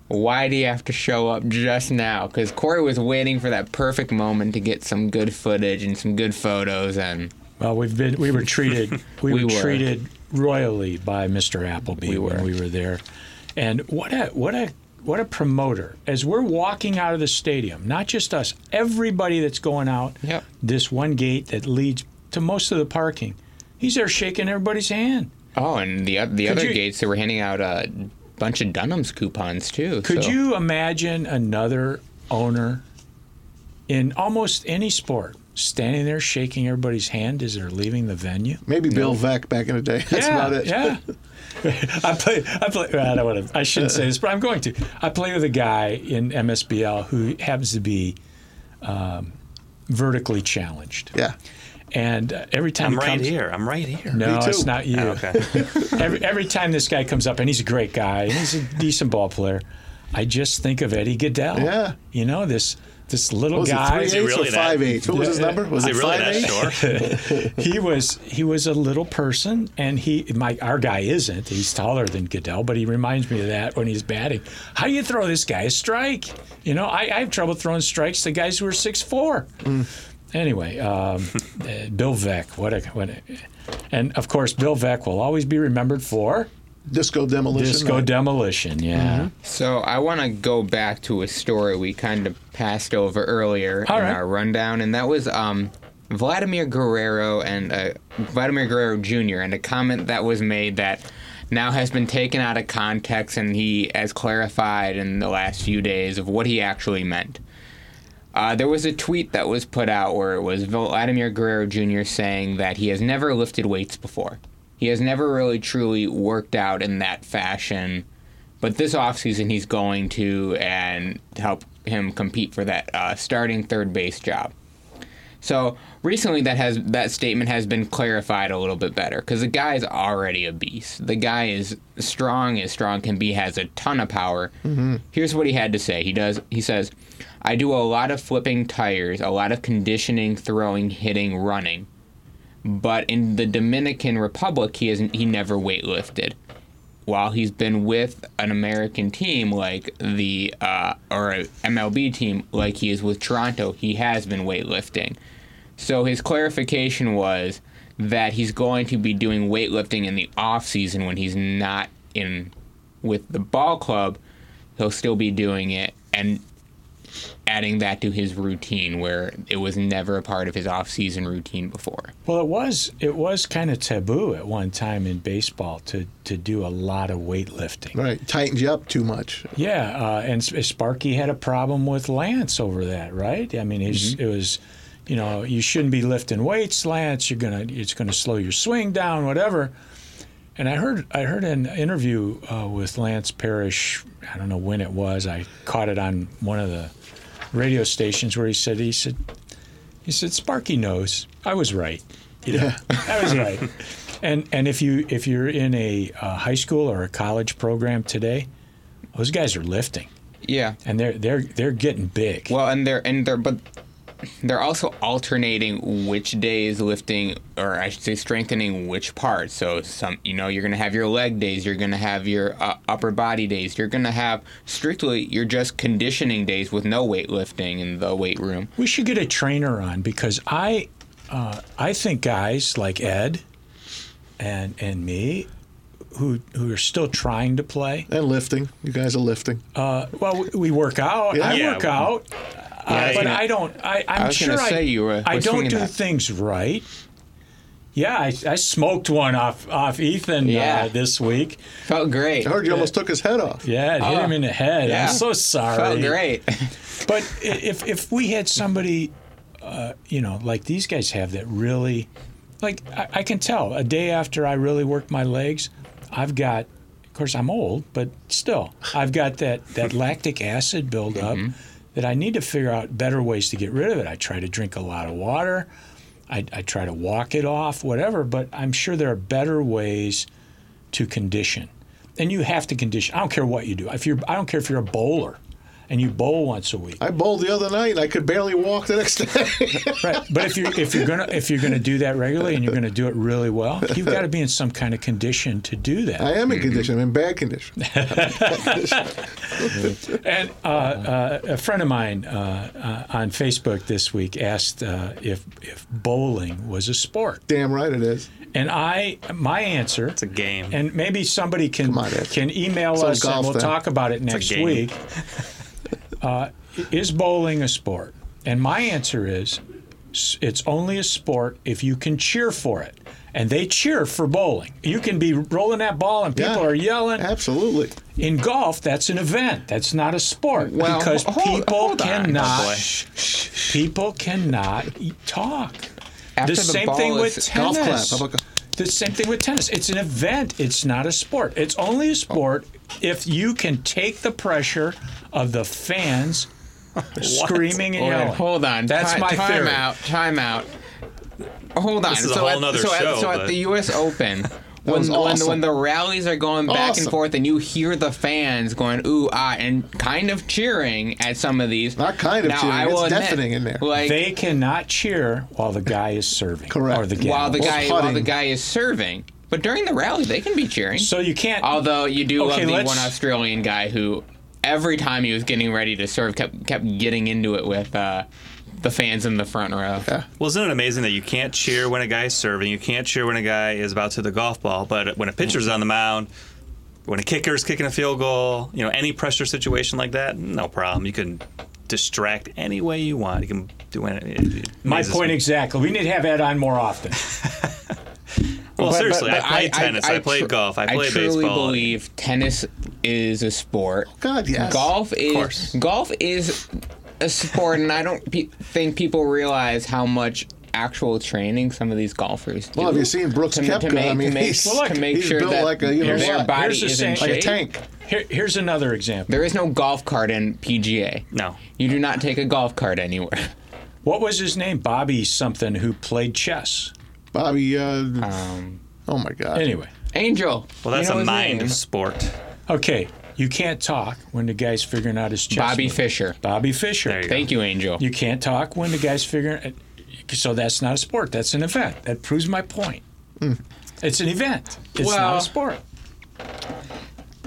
Speaker 7: Why do you have to show up just now? Because Corey was waiting for that perfect moment to get some good footage and some good photos, and
Speaker 6: Well, we've been we were treated we,
Speaker 7: We
Speaker 6: were,
Speaker 7: were.
Speaker 6: treated royally by Mr. Appleby
Speaker 7: We
Speaker 6: when we were there, and what a what a what a promoter! As we're walking out of the stadium, not just us, everybody that's going out
Speaker 7: Yep.
Speaker 6: this one gate that leads to most of the parking, he's there shaking everybody's hand.
Speaker 7: Oh, and the the
Speaker 6: Could
Speaker 7: other
Speaker 6: you-
Speaker 7: gates they were handing out a bunch of Dunham's coupons too.
Speaker 6: Could
Speaker 7: so-
Speaker 6: you imagine another owner in almost any sport standing there shaking everybody's hand as they're leaving the venue?
Speaker 9: Maybe Bill Veeck back in the day. That's
Speaker 6: yeah,
Speaker 9: about it.
Speaker 6: Yeah. I play. I play. I don't want to. I shouldn't say this, but I'm going to. I play with a guy in MSBL who happens to be um, vertically challenged,
Speaker 9: Yeah.
Speaker 6: and uh, every time
Speaker 8: I'm
Speaker 6: he
Speaker 8: right
Speaker 6: comes,
Speaker 8: here. I'm right here.
Speaker 6: No,
Speaker 9: Me too.
Speaker 6: it's not you.
Speaker 8: Oh, okay.
Speaker 6: every every time this guy comes up, and he's a great guy, and he's a decent ball player, I just think of Eddie Gaedel.
Speaker 9: Yeah.
Speaker 6: You know this this little
Speaker 9: What was
Speaker 6: guy.
Speaker 9: it, three
Speaker 8: he
Speaker 9: eighths
Speaker 8: really
Speaker 9: or
Speaker 8: that-
Speaker 9: five eighths? What was his number? Was
Speaker 8: he
Speaker 9: it
Speaker 8: really that short?
Speaker 6: he was he was a little person, and he my our guy isn't. He's taller than Gaedel, but he reminds me of that when he's batting. How do you throw this guy a strike? You know, I, I have trouble throwing strikes to guys who are six four. Anyway, um, uh, Bill Veeck, what a what, a, and of course Bill Veeck will always be remembered for
Speaker 9: Disco demolition.
Speaker 6: Disco
Speaker 9: right?
Speaker 6: demolition. Yeah.
Speaker 7: So I want to go back to a story we kind of passed over earlier
Speaker 6: All
Speaker 7: in
Speaker 6: right.
Speaker 7: our rundown, and that was um, Vladimir Guerrero and uh, Vladimir Guerrero Jr. and a comment that was made that now has been taken out of context, and he has clarified in the last few days of what he actually meant. Uh, there was a tweet that was put out where it was Vladimir Guerrero Jr. saying that he has never lifted weights before. He has never really truly worked out in that fashion, but this offseason he's going to and help him compete for that uh, starting third base job. So recently, that has that statement has been clarified a little bit better because the guy is already a beast. The guy is strong as strong can be, has a ton of power. Here's what he had to say. He does. He says, "I do a lot of flipping tires, a lot of conditioning, throwing, hitting, running, but in the Dominican Republic, he hasn't. He never weightlifted." While he's been with an American team like the uh, or a MLB team like he is with Toronto, he has been weightlifting. So his clarification was that he's going to be doing weightlifting in the off season when he's not in with the ball club. He'll still be doing it and adding that to his routine where it was never a part of his off season routine before.
Speaker 6: Well, it was it was kind of taboo at one time in baseball to to do a lot of weightlifting.
Speaker 9: Right, tightens you up too much.
Speaker 6: Yeah, uh, and Sparky had a problem with Lance over that, right? I mean, he's, it was, you know, you shouldn't be lifting weights, Lance. You're gonna, it's gonna slow your swing down, whatever. And I heard, I heard an interview uh, with Lance Parrish. I don't know when it was. I caught it on one of the radio stations where he said, he said, he said, Sparky knows. I was right. You know, I was right. And and if you if you're in a uh, high school or a college program today, those guys are lifting
Speaker 7: Yeah.
Speaker 6: and they're they're they're getting big.
Speaker 7: Well, and they're and they're but they're also alternating which days lifting or I should say strengthening which part. So some you know you're gonna have your leg days, you're gonna have your uh, upper body days, you're gonna have strictly you're just conditioning days with no weightlifting in the weight room.
Speaker 6: we should get a trainer on because I uh, I think guys like Ed and and me who who are still trying to play.
Speaker 9: And lifting. You guys are lifting.
Speaker 6: Uh, well, we- we work out. I
Speaker 9: Yeah.
Speaker 6: work out, uh, but I don't. I, I'm
Speaker 7: I was
Speaker 6: sure
Speaker 7: gonna
Speaker 6: I,
Speaker 7: you were-
Speaker 6: I don't do
Speaker 7: that.
Speaker 6: things right. Yeah, I, I smoked one off off Ethan
Speaker 7: Yeah.
Speaker 6: uh, this week.
Speaker 7: Felt great.
Speaker 9: I heard you almost took his head off.
Speaker 6: Yeah, it hit
Speaker 7: Oh,
Speaker 6: him in the head.
Speaker 7: yeah.
Speaker 6: I'm so sorry.
Speaker 7: Felt great.
Speaker 6: But if if we had somebody, uh, you know, like these guys have that really, like I, I can tell a day after I really worked my legs, I've got. Of course, I'm old, but still, I've got that that lactic acid buildup that I need to figure out better ways to get rid of it. I try to drink a lot of water. I, I try to walk it off, whatever. But I'm sure there are better ways to condition, and you have to condition. I don't care what you do. If you're, I don't care if you're a bowler, and you bowl once a week.
Speaker 9: I bowled the other night and I could barely walk the next day.
Speaker 6: Right, but if you're if you're gonna if you're gonna do that regularly and you're gonna do it really well, you've got to be in some kind of condition to do that.
Speaker 9: I am in condition. I'm in bad condition.
Speaker 6: And uh, uh, a friend of mine uh, uh, on Facebook this week asked uh, if if bowling was a sport,
Speaker 9: Damn right it is.
Speaker 6: and I my answer
Speaker 8: It's a game.
Speaker 6: and maybe somebody can
Speaker 9: on,
Speaker 6: can email
Speaker 9: It's
Speaker 6: us and we'll
Speaker 9: thing.
Speaker 6: talk about it next week. Uh, is bowling a sport? And my answer is, it's only a sport if you can cheer for it. And they cheer for bowling. You can be rolling that ball and people
Speaker 9: Yeah.
Speaker 6: are yelling.
Speaker 9: Absolutely.
Speaker 6: In golf, that's an event. That's not a sport
Speaker 7: Well,
Speaker 6: because
Speaker 7: hold-
Speaker 6: people
Speaker 7: hold
Speaker 6: cannot.
Speaker 8: Oh, boy.
Speaker 6: people cannot talk.
Speaker 7: After
Speaker 6: the
Speaker 7: the
Speaker 6: same
Speaker 7: ball
Speaker 6: thing
Speaker 7: is-
Speaker 6: with
Speaker 9: Golf
Speaker 6: tennis.
Speaker 9: clap. How about
Speaker 6: The same thing with tennis. It's an event. It's not a sport. It's only a sport if you can take the pressure of the fans screaming and
Speaker 7: Wait,
Speaker 6: yelling.
Speaker 7: hold on.
Speaker 6: That's
Speaker 7: Ti-
Speaker 6: my
Speaker 7: time
Speaker 6: theory.
Speaker 7: out. Time out. Hold on.
Speaker 8: This is a
Speaker 7: so
Speaker 8: whole
Speaker 7: at,
Speaker 8: nother
Speaker 7: so
Speaker 8: show,
Speaker 7: At, so at
Speaker 8: but-
Speaker 7: the U.S. Open. When,
Speaker 9: was
Speaker 7: when,
Speaker 9: awesome.
Speaker 7: when the rallies are going back and forth and you hear the fans going ooh ah and kind of cheering at some of these
Speaker 9: Not kind of
Speaker 7: now,
Speaker 9: cheering,
Speaker 7: I
Speaker 9: it's
Speaker 7: admit,
Speaker 9: deafening in there.
Speaker 7: like
Speaker 6: They cannot cheer while the guy is serving.
Speaker 9: Correct.
Speaker 6: Or the gal.
Speaker 7: while the
Speaker 9: Or
Speaker 7: guy while the guy is serving but during the rally they can be cheering
Speaker 6: So you can't.
Speaker 7: Although you do
Speaker 6: Okay,
Speaker 7: love the
Speaker 6: let's-
Speaker 7: one Australian guy who, every time he was getting ready to serve, kept kept getting into it with uh, the fans in the front row.
Speaker 8: Well, isn't it amazing that you can't cheer when a guy's serving, you can't cheer when a guy is about to hit the golf ball, but when a pitcher's on the mound, when a kicker's kicking a field goal, you know, any pressure situation like that, no problem. You can distract any way you want. You can do it. it- it
Speaker 6: My point
Speaker 8: me.
Speaker 6: exactly. We need to have Ed on more often.
Speaker 8: Well,
Speaker 7: But-
Speaker 8: seriously,
Speaker 7: but-
Speaker 8: I played
Speaker 7: but
Speaker 8: tennis. I, played
Speaker 7: tr-
Speaker 8: golf. I played baseball.
Speaker 7: I truly
Speaker 8: baseball.
Speaker 7: believe tennis is a sport.
Speaker 9: God, yes.
Speaker 7: Golf is
Speaker 8: course.
Speaker 7: golf is a sport, and I don't pe- think people realize how much actual training some of these golfers do.
Speaker 9: Well, have you seen Brooks
Speaker 7: to,
Speaker 9: Koepka?
Speaker 7: to make,
Speaker 9: I mean,
Speaker 7: to make,
Speaker 9: he's-
Speaker 7: to
Speaker 6: Well, look,
Speaker 7: make
Speaker 9: he's
Speaker 7: sure
Speaker 9: built
Speaker 7: that
Speaker 9: like a, you know
Speaker 7: their body
Speaker 6: the
Speaker 7: is in
Speaker 6: like
Speaker 9: like a tank.
Speaker 6: Here, here's another example.
Speaker 7: There is no golf cart in PGA.
Speaker 8: No.
Speaker 7: You do not take a golf cart anywhere.
Speaker 6: What was his name? Bobby something who played chess.
Speaker 9: Bobby. Uh,
Speaker 7: Um,
Speaker 9: oh my God.
Speaker 6: Anyway,
Speaker 7: Angel.
Speaker 8: Well, that's
Speaker 7: you know
Speaker 8: a mind
Speaker 7: name?
Speaker 8: sport.
Speaker 6: okay, you can't talk when the guy's figuring out his chess.
Speaker 7: Bobby
Speaker 6: move.
Speaker 7: Fischer.
Speaker 6: Bobby Fischer.
Speaker 8: There you go.
Speaker 7: Thank you, Angel.
Speaker 6: You can't talk when the guy's figuring. So that's not a sport. That's an event. That proves my point. Hmm. It's an event. It's not a sport.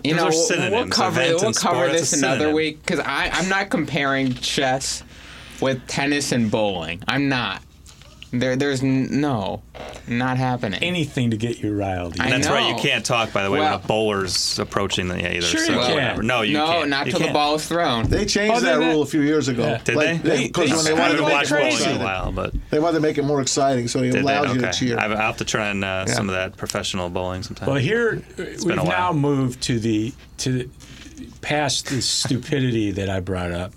Speaker 7: You
Speaker 8: Those
Speaker 7: know,
Speaker 8: are
Speaker 7: we'll,
Speaker 8: synonyms,
Speaker 7: we'll cover we'll
Speaker 8: and
Speaker 7: cover this another week because I'm not comparing chess with tennis and bowling. I'm not. There, there's n- no, not happening.
Speaker 6: Anything to get you riled.
Speaker 7: I
Speaker 8: That's right. You can't talk, by the way,
Speaker 7: Well-
Speaker 8: when a bowler's approaching the either.
Speaker 6: Sure
Speaker 8: so
Speaker 6: you can.
Speaker 8: whatever. No, you
Speaker 7: no,
Speaker 8: can't.
Speaker 7: not
Speaker 8: You
Speaker 7: till the
Speaker 8: can't.
Speaker 7: ball is thrown.
Speaker 9: They changed
Speaker 6: Oh,
Speaker 9: that
Speaker 6: they-
Speaker 9: rule a few years ago.
Speaker 6: Yeah.
Speaker 8: Did
Speaker 9: Like,
Speaker 8: they?
Speaker 9: Because when
Speaker 6: they
Speaker 9: they wanted to
Speaker 8: haven't
Speaker 9: make
Speaker 8: watched
Speaker 9: it more
Speaker 8: bowling in a
Speaker 9: exciting,
Speaker 8: while, but
Speaker 9: they wanted to make it more exciting, so they
Speaker 8: did they?
Speaker 9: allowed you
Speaker 8: Okay.
Speaker 9: to cheer.
Speaker 8: I- I'll have to try and uh, some of that professional bowling sometime.
Speaker 6: Well, here
Speaker 8: been
Speaker 6: we've
Speaker 8: a while.
Speaker 6: now moved to the to the, past the stupidity that I brought up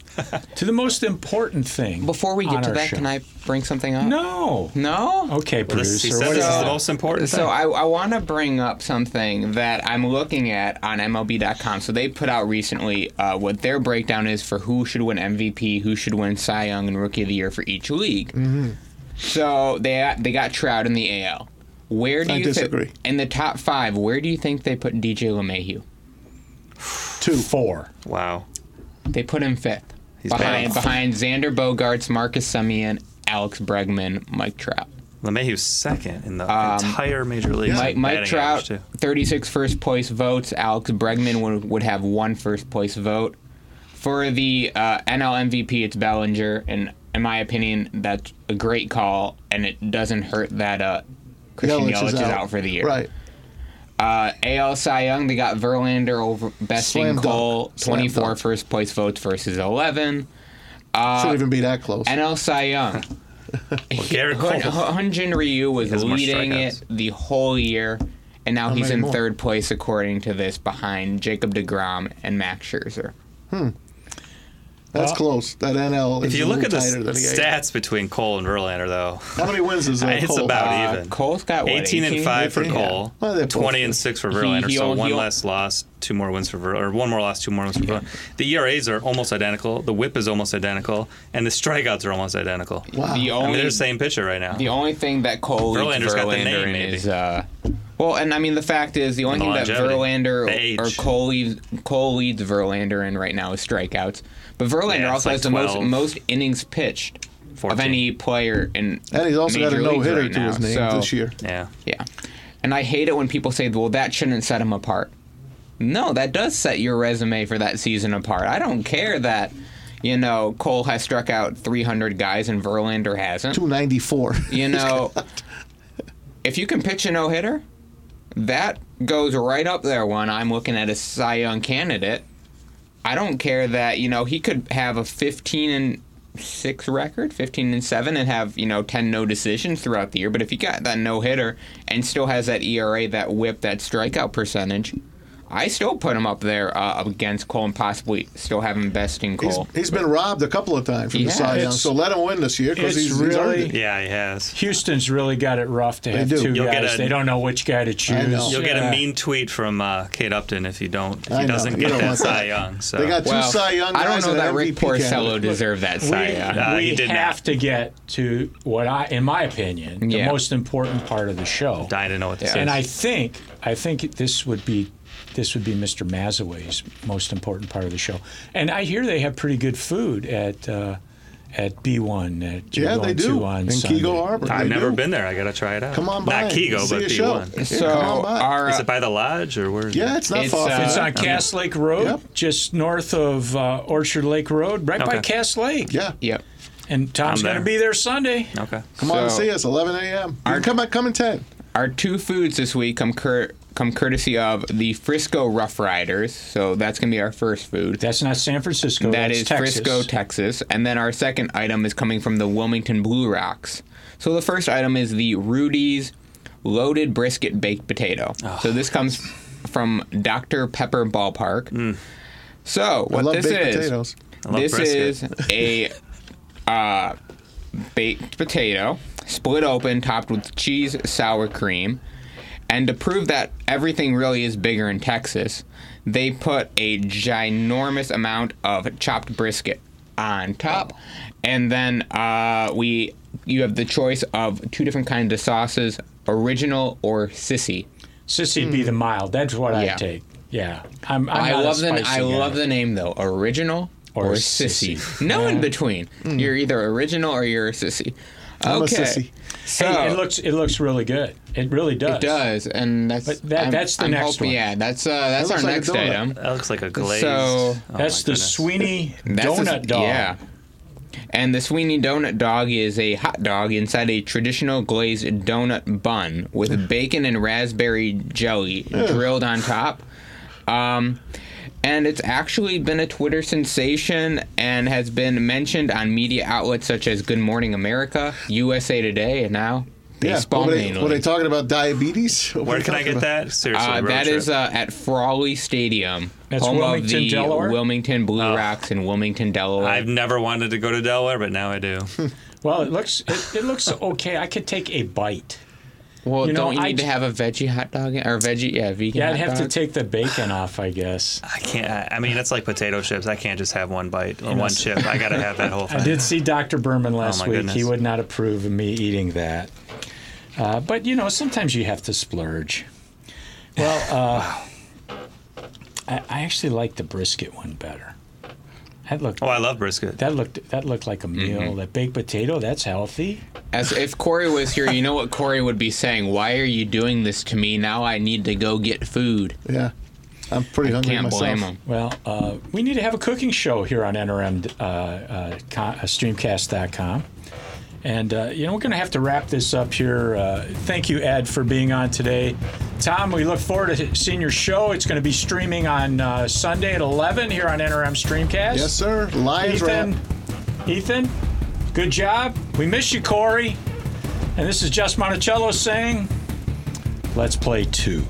Speaker 6: to the most important thing.
Speaker 7: Before we get to that,
Speaker 6: show.
Speaker 7: can I bring something up?
Speaker 6: No.
Speaker 7: No.
Speaker 6: Okay,
Speaker 8: Well, this,
Speaker 6: producer.
Speaker 8: said
Speaker 6: What
Speaker 8: this
Speaker 6: is
Speaker 8: is the most important
Speaker 7: So
Speaker 8: thing.
Speaker 7: I, I want to bring up something that I'm looking at on MLB.com. So they put out recently uh, what their breakdown is for who should win MVP, who should win Cy Young and Rookie of the Year for each league. Mm-hmm. So they they got Trout in the AL. Where do
Speaker 9: I
Speaker 7: you thi-
Speaker 9: disagree.
Speaker 7: in the top five? Where do you think they put DJ LeMahieu?
Speaker 9: Two.
Speaker 6: Four.
Speaker 8: wow.
Speaker 7: They put him fifth,
Speaker 8: He's
Speaker 7: behind
Speaker 8: bad.
Speaker 7: behind Xander Bogaerts, Marcus Semien, Alex Bregman, Mike Trout.
Speaker 8: LeMahieu's second in the entire major league.
Speaker 7: Mike, Mike Trout, 36 first place votes. Alex Bregman would, would have one first place vote. For the uh, NL MVP, it's Bellinger, and in my opinion, that's a great call, and it doesn't hurt that uh, Christian Yelich, is, out. for the year.
Speaker 9: Right.
Speaker 7: Uh, AL Cy Young, they got Verlander over besting
Speaker 9: Slam dunk.
Speaker 7: Cole,
Speaker 9: Slam
Speaker 7: 24
Speaker 9: dunk.
Speaker 7: first place votes versus 11.
Speaker 9: Shouldn't even be that close.
Speaker 7: NL Cy Young. Gerrit
Speaker 8: Cole.
Speaker 7: Hyun Jin Ryu was leading it the whole year, and now he's in
Speaker 9: more?
Speaker 7: third place according to this, behind Jacob Degrom and Max Scherzer.
Speaker 9: That's
Speaker 6: Well,
Speaker 9: close. That NL is
Speaker 8: If you
Speaker 9: a
Speaker 8: look at the
Speaker 9: the
Speaker 8: stats between Cole and Verlander, though,
Speaker 9: How many wins is uh,
Speaker 8: it's
Speaker 9: Cole?
Speaker 8: about
Speaker 7: Uh,
Speaker 8: even.
Speaker 7: Cole's got what,
Speaker 8: 18 and 5 for
Speaker 9: 18?
Speaker 8: Cole,
Speaker 9: Well,
Speaker 8: 20 and 6 for Verlander,
Speaker 7: he
Speaker 8: so
Speaker 7: al-
Speaker 8: one
Speaker 7: he
Speaker 8: less loss, two more wins for Verlander, or one more loss, two more wins for Verlander. The ERAs are almost identical, the whip is almost identical, and the strikeouts are almost identical.
Speaker 9: Wow.
Speaker 7: The
Speaker 8: I mean, they're the same pitcher right now.
Speaker 7: the only thing that Cole leads
Speaker 8: Verlander's got the name, maybe.
Speaker 7: is uh, well, and I mean the fact is the only
Speaker 8: the
Speaker 7: thing that Verlander
Speaker 8: age.
Speaker 7: or Cole leads, Cole leads Verlander in right now is strikeouts, but Verlander
Speaker 8: Yeah,
Speaker 7: also
Speaker 8: like
Speaker 7: has the most most innings pitched
Speaker 8: 14.
Speaker 7: of any player in
Speaker 9: And he's also got a no hitter
Speaker 7: right
Speaker 9: to
Speaker 7: now,
Speaker 9: his name
Speaker 7: so-
Speaker 9: this year.
Speaker 8: Yeah.
Speaker 7: Yeah. And I hate it when people say, well, that shouldn't set him apart. No, that does set your resume for that season apart. I don't care that, you know, Cole has struck out 300 guys and Verlander hasn't.
Speaker 9: 294.
Speaker 7: You know, if you can pitch a no hitter, that goes right up there when I'm looking at a Cy Young candidate. I don't care that, you know, he could have a 15 and 6 record, 15 and 7, and have, you know, 10 no decisions throughout the year. But if he got that no hitter and still has that ERA, that whip, that strikeout percentage, I still put him up there uh, against Cole and possibly still have him besting
Speaker 9: He's,
Speaker 7: Cole.
Speaker 9: he's been robbed a couple of times from
Speaker 7: He
Speaker 9: the Cy
Speaker 7: has.
Speaker 9: Young, so let him win this year because
Speaker 6: it's
Speaker 9: he's, he's
Speaker 6: really-
Speaker 9: it.
Speaker 8: Yeah, he has.
Speaker 6: Houston's really got it rough to have
Speaker 9: do.
Speaker 6: two
Speaker 8: You'll
Speaker 6: guys.
Speaker 8: a-
Speaker 6: they don't know which guy to choose.
Speaker 8: You'll get a mean tweet from uh, Kate Upton if you don't if he
Speaker 9: know.
Speaker 8: doesn't
Speaker 9: You
Speaker 8: get
Speaker 9: don't
Speaker 8: that
Speaker 9: want
Speaker 8: Cy
Speaker 9: that.
Speaker 8: Young. So
Speaker 9: They got two
Speaker 7: Well,
Speaker 9: Cy Young
Speaker 7: I don't know that
Speaker 9: an
Speaker 7: Rick
Speaker 9: MVP
Speaker 7: Porcello deserved that
Speaker 6: we,
Speaker 7: Cy Young.
Speaker 8: Uh,
Speaker 6: we
Speaker 8: did
Speaker 6: have
Speaker 8: not.
Speaker 6: to get to what I, in my opinion,
Speaker 7: Yeah.
Speaker 6: the most important part of the show.
Speaker 8: I didn't know what to
Speaker 7: Yeah.
Speaker 8: say.
Speaker 6: And I think I think this would be this would be Mr. Mazawey's most important part of the show. And I hear they have pretty good food at uh, at B1 that you're
Speaker 9: Yeah, they do.
Speaker 6: on
Speaker 9: In
Speaker 6: Sunday.
Speaker 9: Keego Harbor.
Speaker 8: I've never
Speaker 9: do.
Speaker 8: been there. I gotta try it out.
Speaker 9: Come on by.
Speaker 8: Not
Speaker 9: Keego,
Speaker 8: but. B1.
Speaker 9: Yeah,
Speaker 7: So
Speaker 9: come
Speaker 7: our
Speaker 8: Is it by the lodge or where? Is
Speaker 9: Yeah,
Speaker 8: it?
Speaker 9: it's not
Speaker 7: It's,
Speaker 9: far.
Speaker 7: uh,
Speaker 6: It's
Speaker 9: here.
Speaker 6: on Cass Lake Road,
Speaker 9: Yep.
Speaker 6: just north of uh, Orchard Lake Road, right by
Speaker 8: Okay.
Speaker 6: Cass Lake.
Speaker 9: Yeah.
Speaker 7: Yep.
Speaker 6: And Tom's going to be there Sunday.
Speaker 8: Okay.
Speaker 9: Come on and see us, 11 a.m. You come back, come in 10.
Speaker 7: Our two foods this week come cur- come courtesy of the Frisco Rough Riders. So that's going to be our first food.
Speaker 6: That's not San Francisco.
Speaker 7: That
Speaker 6: that's
Speaker 7: is
Speaker 6: Texas.
Speaker 7: Frisco, Texas. And then our second item is coming from the Wilmington Blue Rocks. So the first item is the Rudy's Loaded Brisket Baked Potato.
Speaker 6: Ah.
Speaker 7: So this comes from Dr. Pepper Ballpark. So
Speaker 9: I
Speaker 7: what
Speaker 9: love
Speaker 7: this
Speaker 9: baked
Speaker 7: is,
Speaker 9: potatoes.
Speaker 8: I love
Speaker 7: this
Speaker 8: brisket.
Speaker 7: is a uh, baked potato, split open, topped with cheese, sour cream. And to prove that everything really is bigger in Texas, they put a ginormous amount of chopped brisket on top. And then uh, we you have the choice of two different kinds of sauces, original or sissy.
Speaker 6: Sissy be the mild. That's what
Speaker 7: Yeah.
Speaker 6: I take. Yeah, I'm. I'm
Speaker 7: I love the I
Speaker 6: guy.
Speaker 7: love the name though. Original or,
Speaker 6: Or
Speaker 7: sissy.
Speaker 6: sissy.
Speaker 7: No in
Speaker 6: Yeah.
Speaker 7: between. You're either original or you're a sissy.
Speaker 9: I'm a
Speaker 7: okay.
Speaker 9: sissy.
Speaker 7: So
Speaker 6: Hey, it looks it looks really good. It really does.
Speaker 7: it does, and that's
Speaker 6: But that- that's the
Speaker 7: I'm
Speaker 6: next
Speaker 7: hoping-
Speaker 6: one.
Speaker 7: Yeah, that's uh, that's
Speaker 9: That
Speaker 7: our
Speaker 9: like
Speaker 7: next item.
Speaker 8: That looks like a glazed.
Speaker 7: So-
Speaker 8: oh
Speaker 6: That's the
Speaker 8: goodness.
Speaker 6: Sweeney
Speaker 7: That's
Speaker 6: donut
Speaker 7: the,
Speaker 6: dog.
Speaker 7: Yeah. And the Sweeney Donut Dog is a hot dog inside a traditional glazed donut bun with bacon and raspberry jelly drilled on top. Um, and it's actually been a Twitter sensation and has been mentioned on media outlets such as Good Morning America, USA Today, and now
Speaker 9: Yeah.
Speaker 7: Baseball
Speaker 9: What were, they,
Speaker 7: Mainly.
Speaker 9: were they talking about diabetes? What
Speaker 8: Where can I get
Speaker 9: about?
Speaker 8: that? Seriously,
Speaker 7: Uh, that
Speaker 8: trip.
Speaker 7: is uh, at Frawley Stadium,
Speaker 6: That's
Speaker 7: home
Speaker 6: Wilmington,
Speaker 7: of the
Speaker 6: Delaware?
Speaker 7: Wilmington Blue
Speaker 8: Oh.
Speaker 7: Rocks in Wilmington, Delaware.
Speaker 8: I've never wanted to go to Delaware, but now I do.
Speaker 6: Well, it looks it, it looks okay. I could take a bite.
Speaker 7: Well,
Speaker 6: You know,
Speaker 7: don't you
Speaker 6: I
Speaker 7: need to have a veggie hot dog or veggie? Yeah, vegan.
Speaker 6: Yeah, I'd
Speaker 7: hot
Speaker 6: have to take the bacon off, I guess.
Speaker 8: I can't. I- I mean, it's like potato chips. I can't just have one bite or
Speaker 6: know,
Speaker 8: one
Speaker 6: s-
Speaker 8: chip. I gotta have that whole thing.
Speaker 6: I did see Dr. Berman last
Speaker 8: my
Speaker 6: week.
Speaker 8: goodness.
Speaker 6: He would not approve of me eating that. Uh, but you know, sometimes you have to splurge. Well, uh, I, I actually like the brisket one better. That looked
Speaker 8: Oh, I love brisket.
Speaker 6: that looked that looked like a meal.
Speaker 7: Mm-hmm.
Speaker 6: That baked potato, that's healthy.
Speaker 7: As if Corey was here, you know what Corey would be saying? Why are you doing this to me? Now I need to go get food.
Speaker 9: Yeah. I'm pretty hungry
Speaker 7: Can't
Speaker 9: myself.
Speaker 7: blame him.
Speaker 6: Well, uh, we need to have a cooking show here on NRM uh, uh, uh, Streamcast.com. And, uh, you know, we're going to have to wrap this up here. Uh, thank you, Ed, for being on today. Tom, we look forward to seeing your show. It's going to be streaming on uh, Sunday at 11 here on NRM Streamcast.
Speaker 9: Yes, sir. Lions
Speaker 6: Ethan,
Speaker 9: wrap.
Speaker 6: Ethan, good job. We miss you, Corey. And this is Just Monticello saying, let's play two.